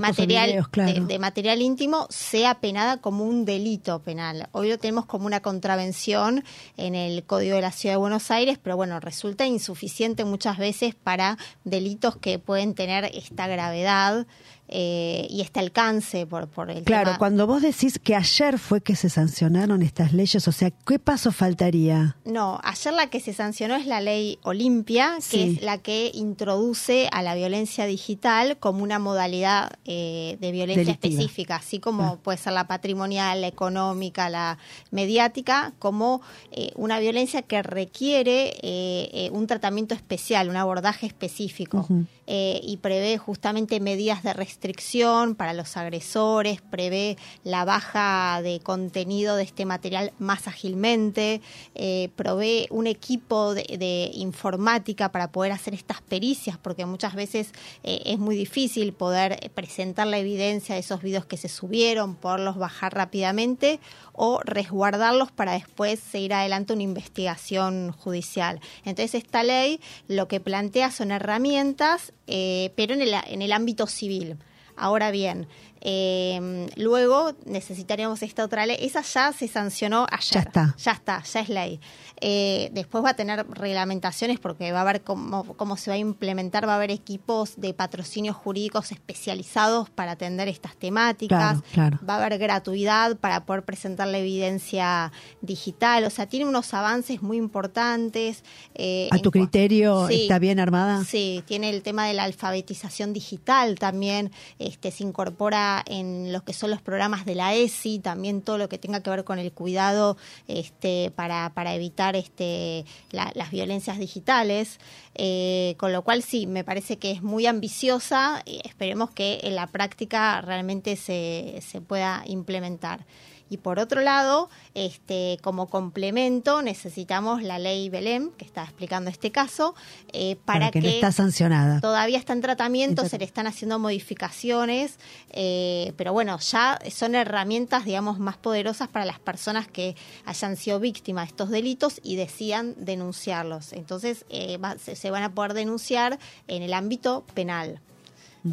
material, de, material íntimo sea penada como un delito penal. Hoy lo tenemos como una contravención en el Código de la Ciudad de Buenos Aires, pero bueno, resulta insuficiente muchas veces para delitos que pueden tener esta gravedad eh, y este alcance por, por el Claro, cuando vos decís que ayer fue que se sancionaron estas leyes, o sea, ¿qué paso faltaría? No, ayer la que se sancionó es la ley Olimpia, que es la que introduce a la violencia digital como una modalidad eh, de violencia específica, así como ah. puede ser la patrimonial, la económica, la mediática, como eh, una violencia que requiere un tratamiento especial, un abordaje específico. Y prevé justamente medidas de restricción restricción para los agresores, prevé la baja de contenido de este material más ágilmente, eh, provee un equipo de, informática para poder hacer estas pericias, porque muchas veces eh, es muy difícil poder presentar la evidencia de esos videos que se subieron, poderlos bajar rápidamente o resguardarlos para después seguir adelante una investigación judicial. Entonces esta ley lo que plantea son herramientas, eh, pero en el, en el ámbito civil. Ahora bien, eh, luego necesitaríamos esta otra ley. Esa ya se sancionó ayer. Ya está. Ya está, ya es ley. Eh, después va a tener reglamentaciones porque va a haber cómo, cómo se va a implementar, va a haber equipos de patrocinios jurídicos especializados para atender estas temáticas. Va a haber gratuidad para poder presentar la evidencia digital. O sea, tiene unos avances muy importantes. Eh, ¿A tu criterio está bien armada? Sí, tiene el tema de la alfabetización digital también. Este, se incorpora en lo que son los programas de la ESI, también todo lo que tenga que ver con el cuidado este, para, para evitar este, las violencias digitales. Eh, con lo cual sí, me parece que es muy ambiciosa y esperemos que en la práctica realmente se, se pueda implementar. Y por otro lado, este, como complemento, necesitamos la ley Belém, que está explicando este caso, eh, para, que, no está sancionada. Todavía está en tratamiento, se le están haciendo modificaciones, eh, pero bueno, ya son herramientas, digamos, más poderosas para las personas que hayan sido víctimas de estos delitos y decidan denunciarlos. Entonces, eh, se van a poder denunciar en el ámbito penal.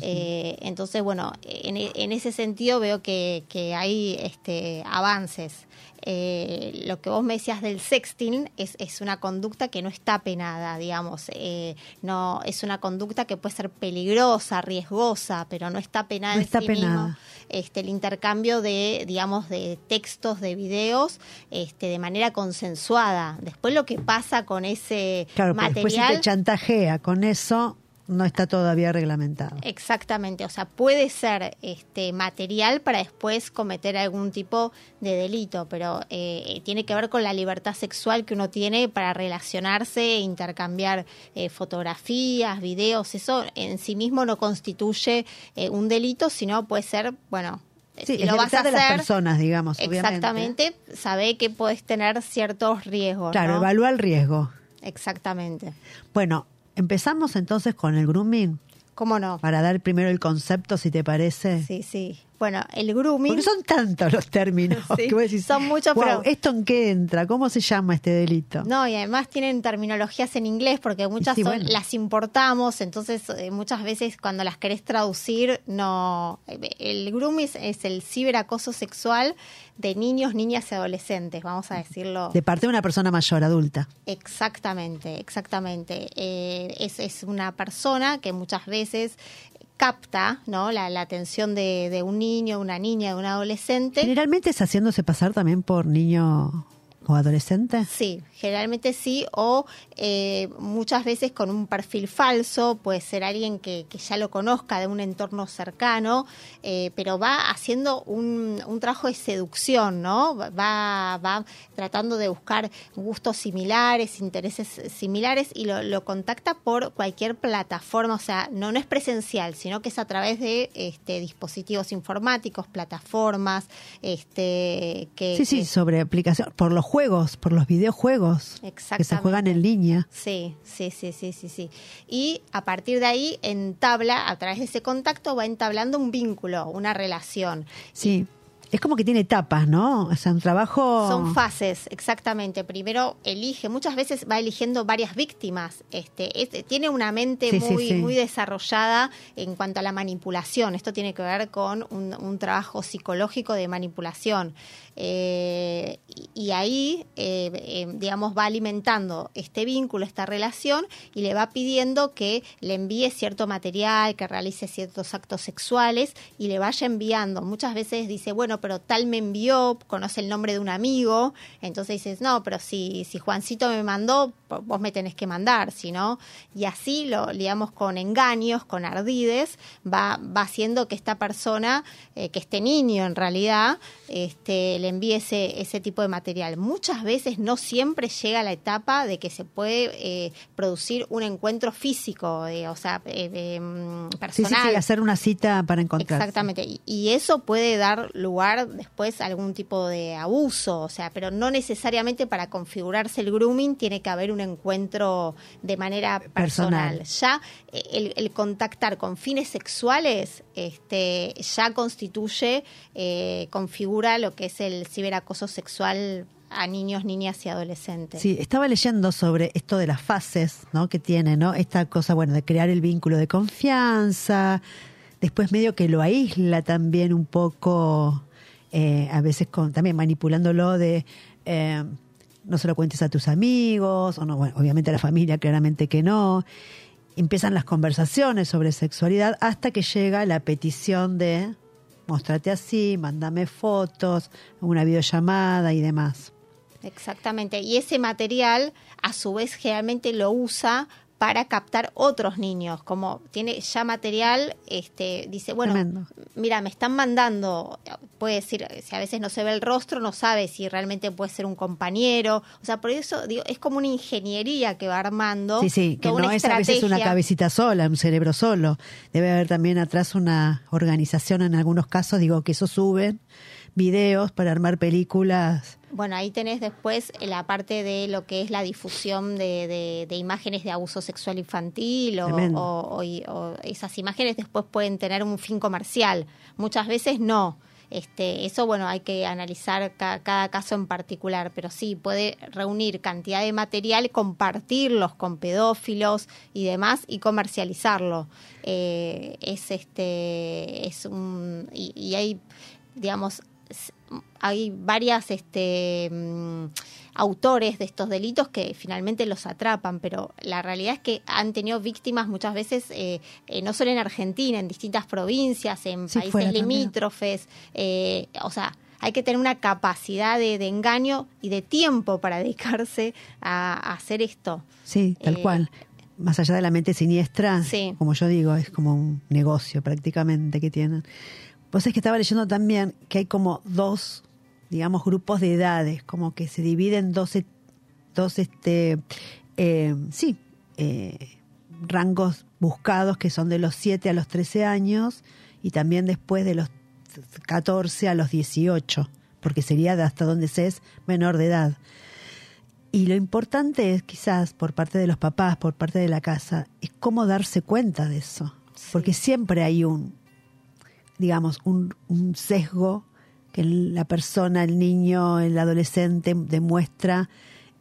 Eh, entonces, bueno, en, en, ese sentido veo que, que hay este, avances. Eh, lo que vos me decías del sexting es, es, una conducta que no está penada, digamos, eh, no es una conducta que puede ser peligrosa, riesgosa, pero no está penada. No está penada. Este, el intercambio de, digamos, de textos, de videos, este, de manera consensuada. Después lo que pasa con ese claro, material. Después si te chantajea con eso, no está todavía reglamentado. Exactamente, o sea, puede ser este material para después cometer algún tipo de delito, pero eh, tiene que ver con la libertad sexual que uno tiene para relacionarse, intercambiar eh, fotografías, videos, eso en sí mismo no constituye eh, un delito, sino puede ser, bueno, Sí, lo vas a hacer, de las personas, digamos. Exactamente, sabe que puedes tener ciertos riesgos. Claro, evalúa el riesgo. Exactamente. Bueno, Empezamos entonces con el grooming. ¿Cómo no? Para dar primero el concepto, si te parece. Sí, sí. Bueno, el grooming. Porque son tantos los términos. son muchos, pero. ¿Esto en qué entra? ¿Cómo se llama este delito? No, y además tienen terminologías en inglés porque muchas las importamos, entonces eh, muchas veces cuando las querés traducir, no. El grooming es el ciberacoso sexual de niños, niñas y adolescentes, vamos a decirlo. De parte de una persona mayor, adulta. Exactamente, exactamente. Eh, es, es una persona que muchas veces capta ¿no? la, atención de, de, un niño, una niña, de un adolescente. Generalmente es haciéndose pasar también por niño o adolescente? Sí, generalmente sí, o eh, muchas veces con un perfil falso, puede ser alguien que, ya lo conozca de un entorno cercano, eh, pero va haciendo un, trabajo de seducción, ¿no? Va, va tratando de buscar gustos similares, intereses similares y lo, contacta por cualquier plataforma, o sea, no, no es presencial, sino que es a través de este, dispositivos informáticos, plataformas, este, que... Sí, sí, sobre aplicación, por los juegos juegos, por los videojuegos que se juegan en línea. Sí, sí, sí, sí, sí, sí. Y a partir de ahí entabla, a través de ese contacto, va entablando un vínculo, una relación. Sí es como que tiene etapas, ¿no? O sea, un trabajo... Son fases, exactamente. Primero elige, muchas veces va eligiendo varias víctimas. Este, este tiene una mente muy, muy desarrollada en cuanto a la manipulación. Esto tiene que ver con un, trabajo psicológico de manipulación. Eh, y, ahí, eh, eh, digamos, va alimentando este vínculo, esta relación, y le va pidiendo que le envíe cierto material, que realice ciertos actos sexuales, y le vaya enviando. Muchas veces dice, bueno, pero tal me envió, conoce el nombre de un amigo, entonces dices, no, pero si, si Juancito me mandó, vos me tenés que mandar, si no, y así lo, digamos, con engaños, con ardides, va, va haciendo que esta persona, eh, que este niño en realidad, este, le envíe ese, ese tipo de material. Muchas veces no siempre llega a la etapa de que se puede eh, producir un encuentro físico, o sea, personal. Eh, sí, sí, sí, hacer una cita para encontrar. Exactamente, y eso puede dar lugar después algún tipo de abuso, o sea, pero no necesariamente para configurarse el grooming tiene que haber un encuentro de manera personal. Ya eh, el, contactar con fines sexuales este, ya constituye, eh, configura lo que es el ciberacoso sexual a niños, niñas y adolescentes. Sí, estaba leyendo sobre esto de las fases, ¿no? Que tiene, ¿no? Esta cosa, bueno, de crear el vínculo de confianza, después medio que lo aísla también un poco eh, a veces con, también manipulándolo de eh, no se lo cuentes a tus amigos, o no, bueno, obviamente a la familia, claramente que no. Empiezan las conversaciones sobre sexualidad hasta que llega la petición de mostrate así, mándame fotos, una videollamada y demás. Exactamente. Y ese material, a su vez, generalmente lo usa para captar otros niños, como tiene ya material, este, dice, bueno, mira, me están mandando, puede decir, si a veces no se ve el rostro, no sabe si realmente puede ser un compañero, o sea, por eso digo, es como una ingeniería que va armando. Sí, sí, que no es a veces una cabecita sola, un cerebro solo, debe haber también atrás una organización en algunos casos, digo, que eso suben videos para armar películas bueno, ahí tenés después la parte de lo que es la difusión de, imágenes de abuso sexual infantil o, esas imágenes después pueden tener un fin comercial. Muchas veces no. Este, eso, bueno, hay que analizar cada caso en particular, pero sí puede reunir cantidad de material, compartirlos con pedófilos y demás y comercializarlo. Eh, es este, es un, y, y hay, digamos, hay varias este, mm, autores de estos delitos que finalmente los atrapan, pero la realidad es que han tenido víctimas muchas veces, eh, eh, no solo en Argentina, en distintas provincias, en países limítrofes, eh, o sea, hay que tener una capacidad de, engaño y de tiempo para dedicarse a, hacer esto. Sí, tal cual. Más allá de la mente siniestra, como yo digo, es como un negocio prácticamente que tienen. Vos es que estaba leyendo también que hay como dos, digamos, grupos de edades, como que se dividen dos, e, dos este, eh, sí, eh, rangos buscados que son de los 7 a los 13 años y también después de los 14 a los 18, porque sería de hasta donde se es menor de edad. Y lo importante es quizás por parte de los papás, por parte de la casa, es cómo darse cuenta de eso. Porque siempre hay un, digamos, un, sesgo que la persona, el niño, el adolescente demuestra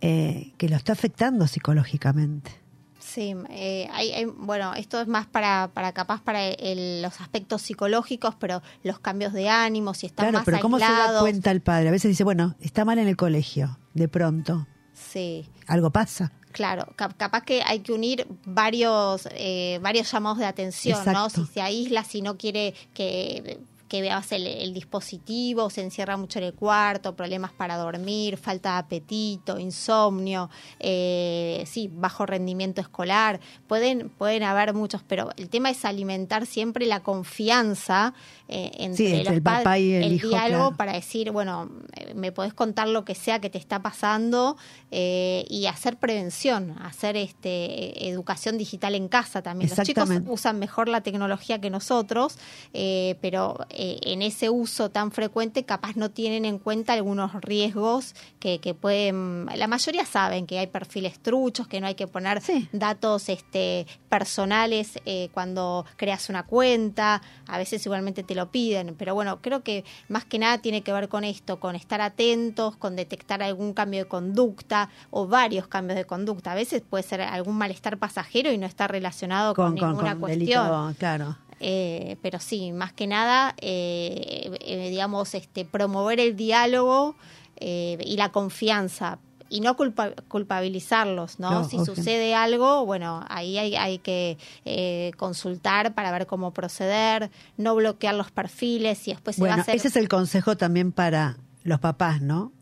eh, que lo está afectando psicológicamente. Sí, eh, hay, bueno, esto es más para, para capaz para los aspectos psicológicos, pero los cambios de ánimo, si está claro, pero ¿cómo se da cuenta el padre? A veces dice, bueno, está mal en el colegio, de pronto. Sí. Algo pasa. Claro, capaz que hay que unir varios, eh, varios llamados de atención, ¿no? Si se aísla, si no quiere que que veas el, dispositivo, se encierra mucho en el cuarto, problemas para dormir, falta de apetito, insomnio, eh, sí, bajo rendimiento escolar, pueden, pueden haber muchos, pero el tema es alimentar siempre la confianza eh, entre, el papá y el, diálogo para decir, bueno, eh, me podés contar lo que sea que te está pasando y hacer prevención, hacer este educación digital en casa también. Los chicos usan mejor la tecnología que nosotros, pero eh, en ese uso tan frecuente capaz no tienen en cuenta algunos riesgos que, que, pueden, la mayoría saben que hay perfiles truchos, que no hay que poner datos este, personales eh, cuando creas una cuenta, a veces igualmente te lo piden, pero bueno, creo que más que nada tiene que ver con esto, con estar atentos, con detectar algún cambio de conducta o varios cambios de conducta. A veces puede ser algún malestar pasajero y no está relacionado con, ninguna cuestión. claro. Eh, pero sí, más que nada, eh, eh, digamos, este, promover el diálogo y la confianza y no culpabilizarlos, ¿no? si sucede algo, bueno, ahí hay, hay que consultar para ver cómo proceder, no bloquear los perfiles y después se va a hacer... ese es el consejo también para los papás, ¿no?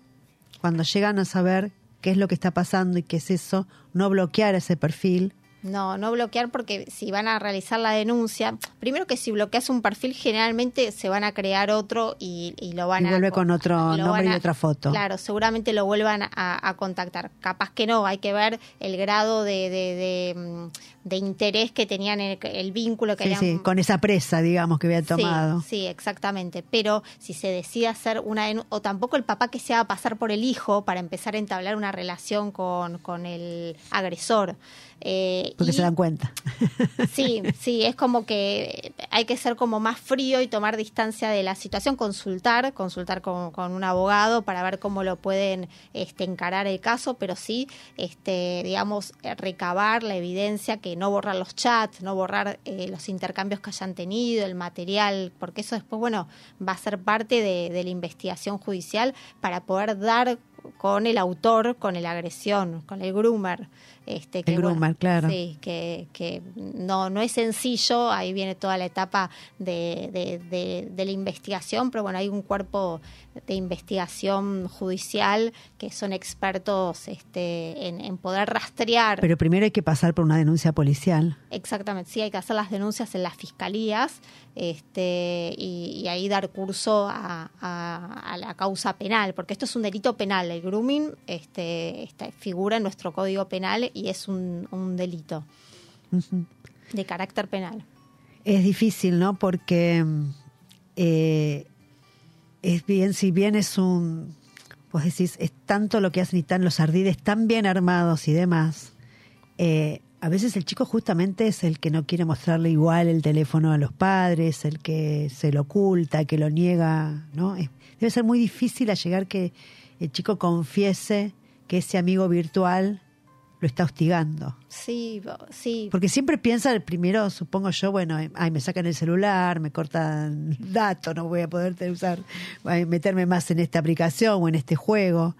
Cuando llegan a saber qué es lo que está pasando y qué es eso, no bloquear ese perfil, no, no bloquear porque si van a realizar la denuncia, primero que si bloqueas un perfil generalmente se van a crear otro y, lo van y vuelve con otro nombre y otra foto. Claro, seguramente lo vuelvan a, contactar. Capaz que no, hay que ver el grado de, de, mm, interés que tenían el, el vínculo que sí, sí, con esa presa, digamos, que había tomado. Sí, sí, exactamente. Pero si se decide hacer una o tampoco el papá que se haga pasar por el hijo para empezar a entablar una relación con, con el agresor. Eh, Porque se dan cuenta. Sí, sí, es como que hay que ser como más frío y tomar distancia de la situación, consultar, consultar con, un abogado para ver cómo lo pueden este, encarar el caso, pero sí, este, digamos, recabar la evidencia, que no borrar los chats, no borrar eh, los intercambios que hayan tenido, el material, porque eso después, bueno, va a ser parte de, de la investigación judicial para poder dar con el autor, con la agresión, con el groomer. Este, que, el groomer, claro. Sí, que, que, no, no es sencillo, ahí viene toda la etapa de, de, de, la investigación, pero bueno, hay un cuerpo de investigación judicial que son expertos este, en, poder rastrear. Pero primero hay que pasar por una denuncia policial. Exactamente, sí, hay que hacer las denuncias en las fiscalías este, y, ahí dar curso a, a, la causa penal, porque esto es un delito penal, el grooming este, figura en nuestro código penal y es un, delito de carácter penal. Es difícil, ¿no? Porque eh, es bien, si bien es un, vos decís, es tanto lo que hacen y están los ardides tan bien armados y demás, eh, a veces el chico justamente es el que no quiere mostrarle igual el teléfono a los padres, el que se lo oculta, que lo niega, ¿no? debe ser muy difícil a llegar que el chico confiese que ese amigo virtual lo está hostigando. Sí, sí. Porque siempre piensa, primero supongo yo, bueno, ay, me sacan el celular, me cortan datos, no voy a poder usar, meterme más en esta aplicación o en este juego.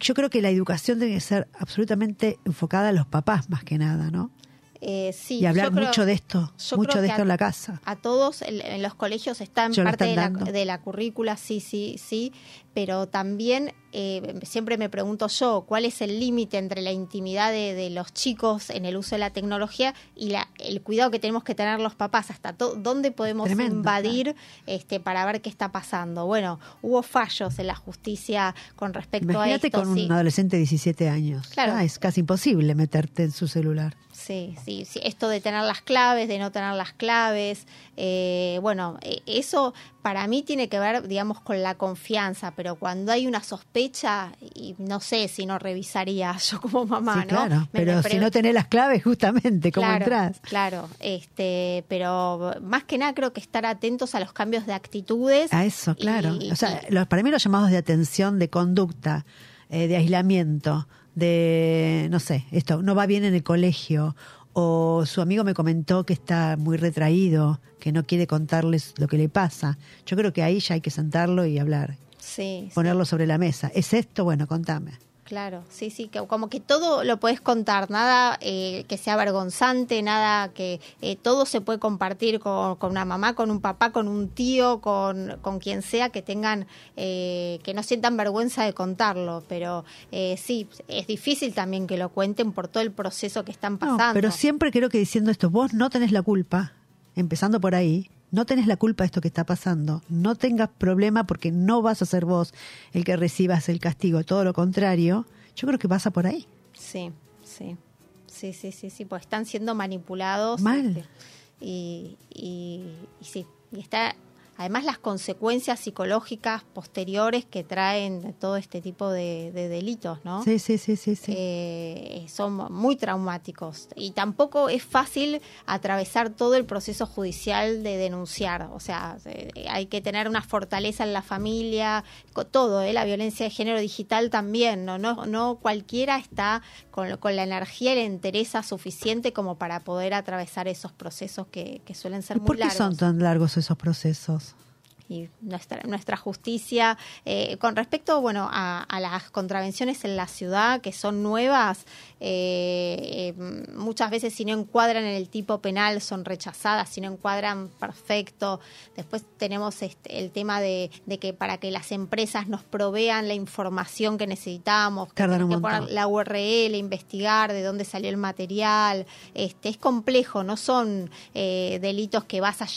Yo creo que la educación debe ser absolutamente enfocada a los papás más que nada, ¿no? Eh, y hablar mucho de esto, mucho de esto en la casa. A todos en, los colegios está en parte de la, de la, currícula, sí, sí, sí, pero también eh, siempre me pregunto yo, ¿cuál es el límite entre la intimidad de, los chicos en el uso de la tecnología y la, el cuidado que tenemos que tener los papás? ¿Hasta dónde podemos invadir este, para ver qué está pasando? Bueno, hubo fallos en la justicia con respecto a esto. con un adolescente de 17 años. Claro. Ah, es casi imposible meterte en su celular. Sí, sí, sí, esto de tener las claves, de no tener las claves, eh, bueno, e, eso para mí tiene que ver, digamos, con la confianza, pero cuando hay una sospecha, y no sé si no revisaría yo como mamá, ¿no? Claro, pero si no tenés las claves, justamente, ¿cómo claro, entras? Claro, este, pero más que nada creo que estar atentos a los cambios de actitudes. A eso, claro. o sea, para mí los llamados de atención, de conducta, eh, de aislamiento, de, no sé, esto, no va bien en el colegio, o su amigo me comentó que está muy retraído, que no quiere contarles lo que le pasa. Yo creo que ahí ya hay que sentarlo y hablar. Sí. Ponerlo sobre la mesa. ¿Es esto? Bueno, contame. Claro, sí, sí, que como que todo lo puedes contar, nada eh, que sea vergonzante, nada que eh, todo se puede compartir con, una mamá, con un papá, con un tío, con, con quien sea que tengan, eh, que no sientan vergüenza de contarlo, pero sí, es difícil también que lo cuenten por todo el proceso que están pasando. pero siempre creo que diciendo esto, vos no tenés la culpa, empezando por ahí, no tenés la culpa de esto que está pasando, no tengas problema porque no vas a ser vos el que recibas el castigo, todo lo contrario, yo creo que pasa por ahí. Sí, sí, sí, sí, sí, sí, pues están siendo manipulados. Mal. Este, y, y, y sí, y está además las consecuencias psicológicas posteriores que traen todo este tipo de, delitos, ¿no? Sí, sí, sí, sí. Eh, son muy traumáticos y tampoco es fácil atravesar todo el proceso judicial de denunciar, o sea, eh, hay que tener una fortaleza en la familia, todo, ¿eh? la violencia de género digital también, ¿no? No, no cualquiera está con, con la energía y la entereza suficiente como para poder atravesar esos procesos que, que suelen ser muy largos. ¿Por qué son tan largos esos procesos? Y nuestra, nuestra justicia. Eh, con respecto bueno, a, las contravenciones en la ciudad, que son nuevas, eh, eh, muchas veces si no encuadran en el tipo penal son rechazadas, si no encuadran perfecto. Después tenemos este, el tema de, que para que las empresas nos provean la información que necesitamos, que, que poner la URL, investigar de dónde salió el material. Este, es complejo, no son delitos que vas a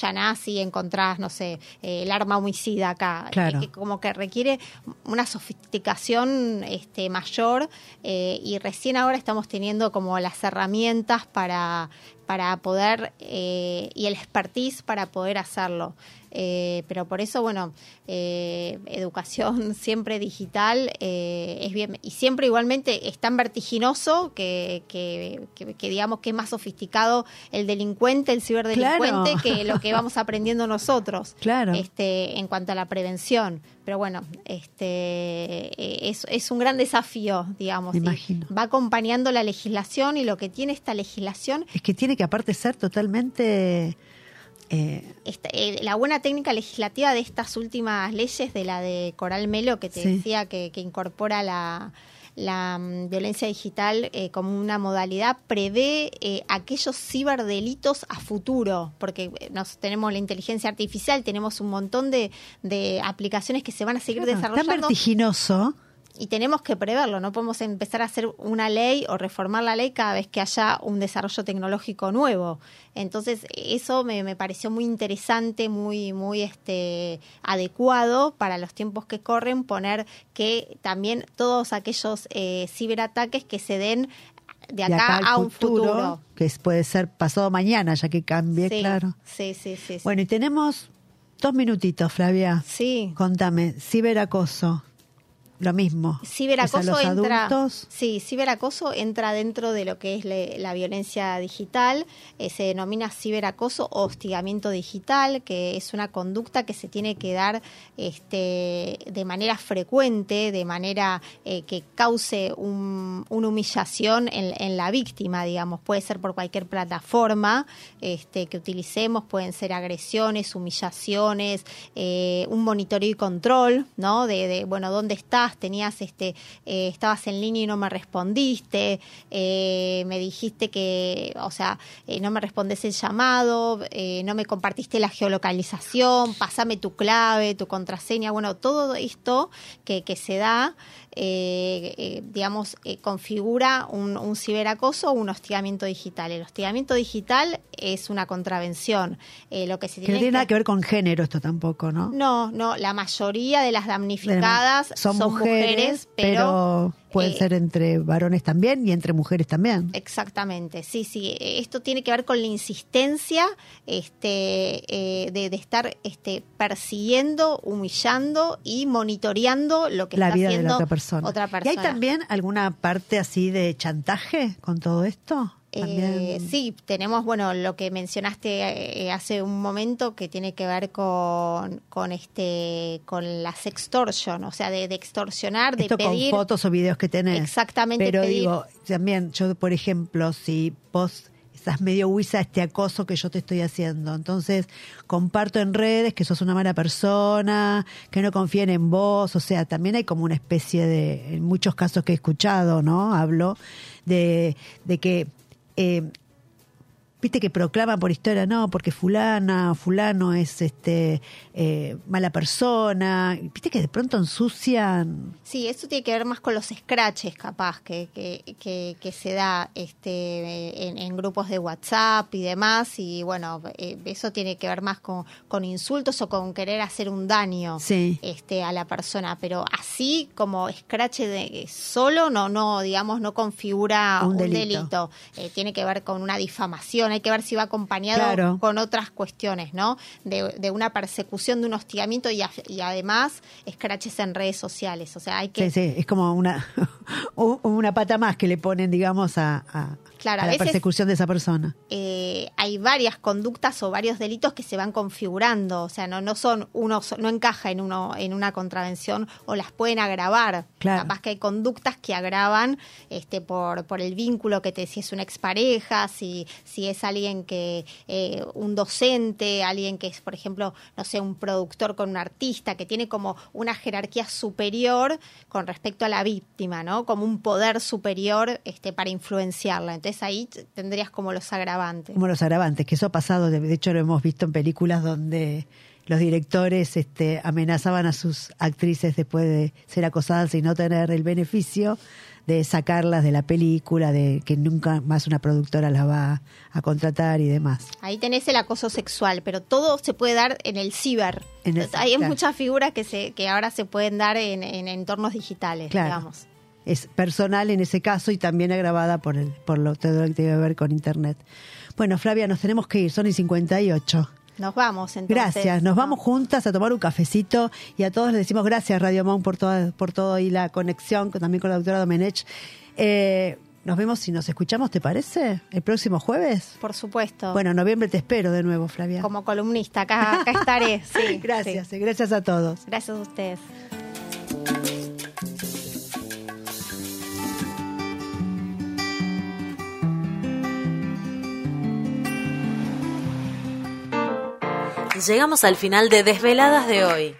y encontrás, no sé, la arma homicida acá, que, como que requiere una sofisticación este, mayor eh, y recién ahora estamos teniendo como las herramientas para, para poder eh, y el expertise para poder hacerlo. Eh, pero por eso, bueno, eh, educación siempre digital eh, es bien, y siempre igualmente es tan vertiginoso que, que, digamos que es más sofisticado el delincuente, el ciberdelincuente, que lo que vamos aprendiendo nosotros claro. este, en cuanto a la prevención. Pero bueno, este es, es un gran desafío, digamos. Va acompañando la legislación y lo que tiene esta legislación. Es que tiene que aparte ser totalmente eh, eh, la buena técnica legislativa de estas últimas leyes, de la de Coral Melo, que te decía que, incorpora la, mm, violencia digital eh, como una modalidad, prevé aquellos ciberdelitos a futuro, porque nos tenemos la inteligencia artificial, tenemos un montón de, aplicaciones que se van a seguir desarrollando. Tan vertiginoso y tenemos que preverlo, no podemos empezar a hacer una ley o reformar la ley cada vez que haya un desarrollo tecnológico nuevo. Entonces, eso me, pareció muy interesante, muy, muy este, adecuado para los tiempos que corren, poner que también todos aquellos eh, ciberataques que se den de acá, a un futuro, Que puede ser pasado mañana, ya que cambie, claro. Sí, sí, sí, Bueno, y tenemos dos minutitos, Flavia. Sí. Contame, ciberacoso lo mismo. Ciberacoso entra, sí, ciberacoso entra dentro de lo que es la violencia digital. Eh, se denomina ciberacoso o hostigamiento digital, que es una conducta que se tiene que dar este, de manera frecuente, de manera eh, que cause una humillación en, la víctima, digamos. Puede ser por cualquier plataforma este, que utilicemos, pueden ser agresiones, humillaciones, eh, un monitoreo y control, ¿no? De, de bueno, dónde está tenías este, eh, estabas en línea y no me respondiste, eh, me dijiste que, o sea, eh, no me respondes el llamado, no me compartiste la geolocalización, pasame tu clave, tu contraseña, bueno, todo esto que, que se da eh, eh, digamos, eh, configura un, ciberacoso o un hostigamiento digital. El hostigamiento digital es una contravención. lo que, se tiene no tiene nada que ver con género esto tampoco, ¿no? No, no, la mayoría de las damnificadas son, mujeres, pero pueden ser entre varones también y entre mujeres también. Exactamente, sí, sí. Esto tiene que ver con la insistencia este, de, de, estar este, persiguiendo, humillando y monitoreando lo que la está vida haciendo de la otra persona. otra persona. ¿Y hay también alguna parte así de chantaje con todo esto? Eh, sí, tenemos, bueno, lo que mencionaste eh, hace un momento que tiene que ver con, con este, con la sextortion, o sea, de, extorsionar, de Esto pedir. con fotos o videos que tenés. Exactamente. Pero digo, también, yo, por ejemplo, si vos estás medio huiza este acoso que yo te estoy haciendo. Entonces, comparto en redes que sos una mala persona, que no confíen en vos. O sea, también hay como una especie de, en muchos casos que he escuchado, ¿no? Hablo de, de que eh, viste que proclaman por historia, no, porque fulana, fulano es este eh, mala persona, viste que de pronto ensucian. Sí, eso tiene que ver más con los scratches capaz que, que, que, se da este en, grupos de WhatsApp y demás, y bueno, eh, eso tiene que ver más con, con insultos o con querer hacer un daño este, a la persona, pero así como scratch de solo no, no, digamos, no configura un, delito, eh, tiene que ver con una difamación hay que ver si va acompañado con otras cuestiones, ¿no? De, una persecución, de un hostigamiento y, además escraches en redes sociales. O sea, hay que... Sí, sí, es como una, una pata más que le ponen, digamos, a, Claro, a, la persecución de esa persona. Eh, hay varias conductas o varios delitos que se van configurando, o sea, no, no son uno, no encaja en uno en una contravención o las pueden agravar. Claro. Capaz que hay conductas que agravan este por, por el vínculo que te si es una expareja, si, si es alguien que eh, un docente, alguien que es, por ejemplo, no sé, un productor con un artista que tiene como una jerarquía superior con respecto a la víctima, ¿no? Como un poder superior este para influenciarla. Entonces, ahí tendrías como los agravantes. Como los agravantes, que eso ha pasado, de hecho lo hemos visto en películas donde los directores este, amenazaban a sus actrices después de ser acosadas y no tener el beneficio de sacarlas de la película, de que nunca más una productora las va a contratar y demás. Ahí tenés el acoso sexual, pero todo se puede dar en el ciber. Hay muchas figuras que se que ahora se pueden dar en, entornos digitales, digamos es personal en ese caso y también agravada por, el, por lo, que tiene que ver con Internet. Bueno, Flavia, nos tenemos que ir, son y 58. Nos vamos, entonces. Gracias, nos vamos juntas a tomar un cafecito y a todos les decimos gracias, Radio Monk, por todo, por todo y la conexión también con la doctora Domenech. Eh, nos vemos y nos escuchamos, ¿te parece? ¿El próximo jueves? Por supuesto. Bueno, noviembre te espero de nuevo, Flavia. Como columnista, acá, estaré. Sí, gracias, gracias a todos. Gracias a ustedes. Llegamos al final de Desveladas de hoy.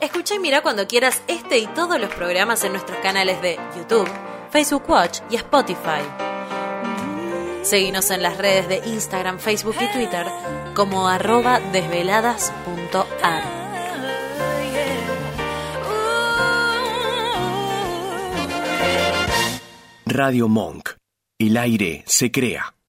Escucha y mira cuando quieras este y todos los programas en nuestros canales de YouTube, Facebook Watch y Spotify. Seguinos en las redes de Instagram, Facebook y Twitter como arroba desveladas.ar. Radio Monk. El aire se crea.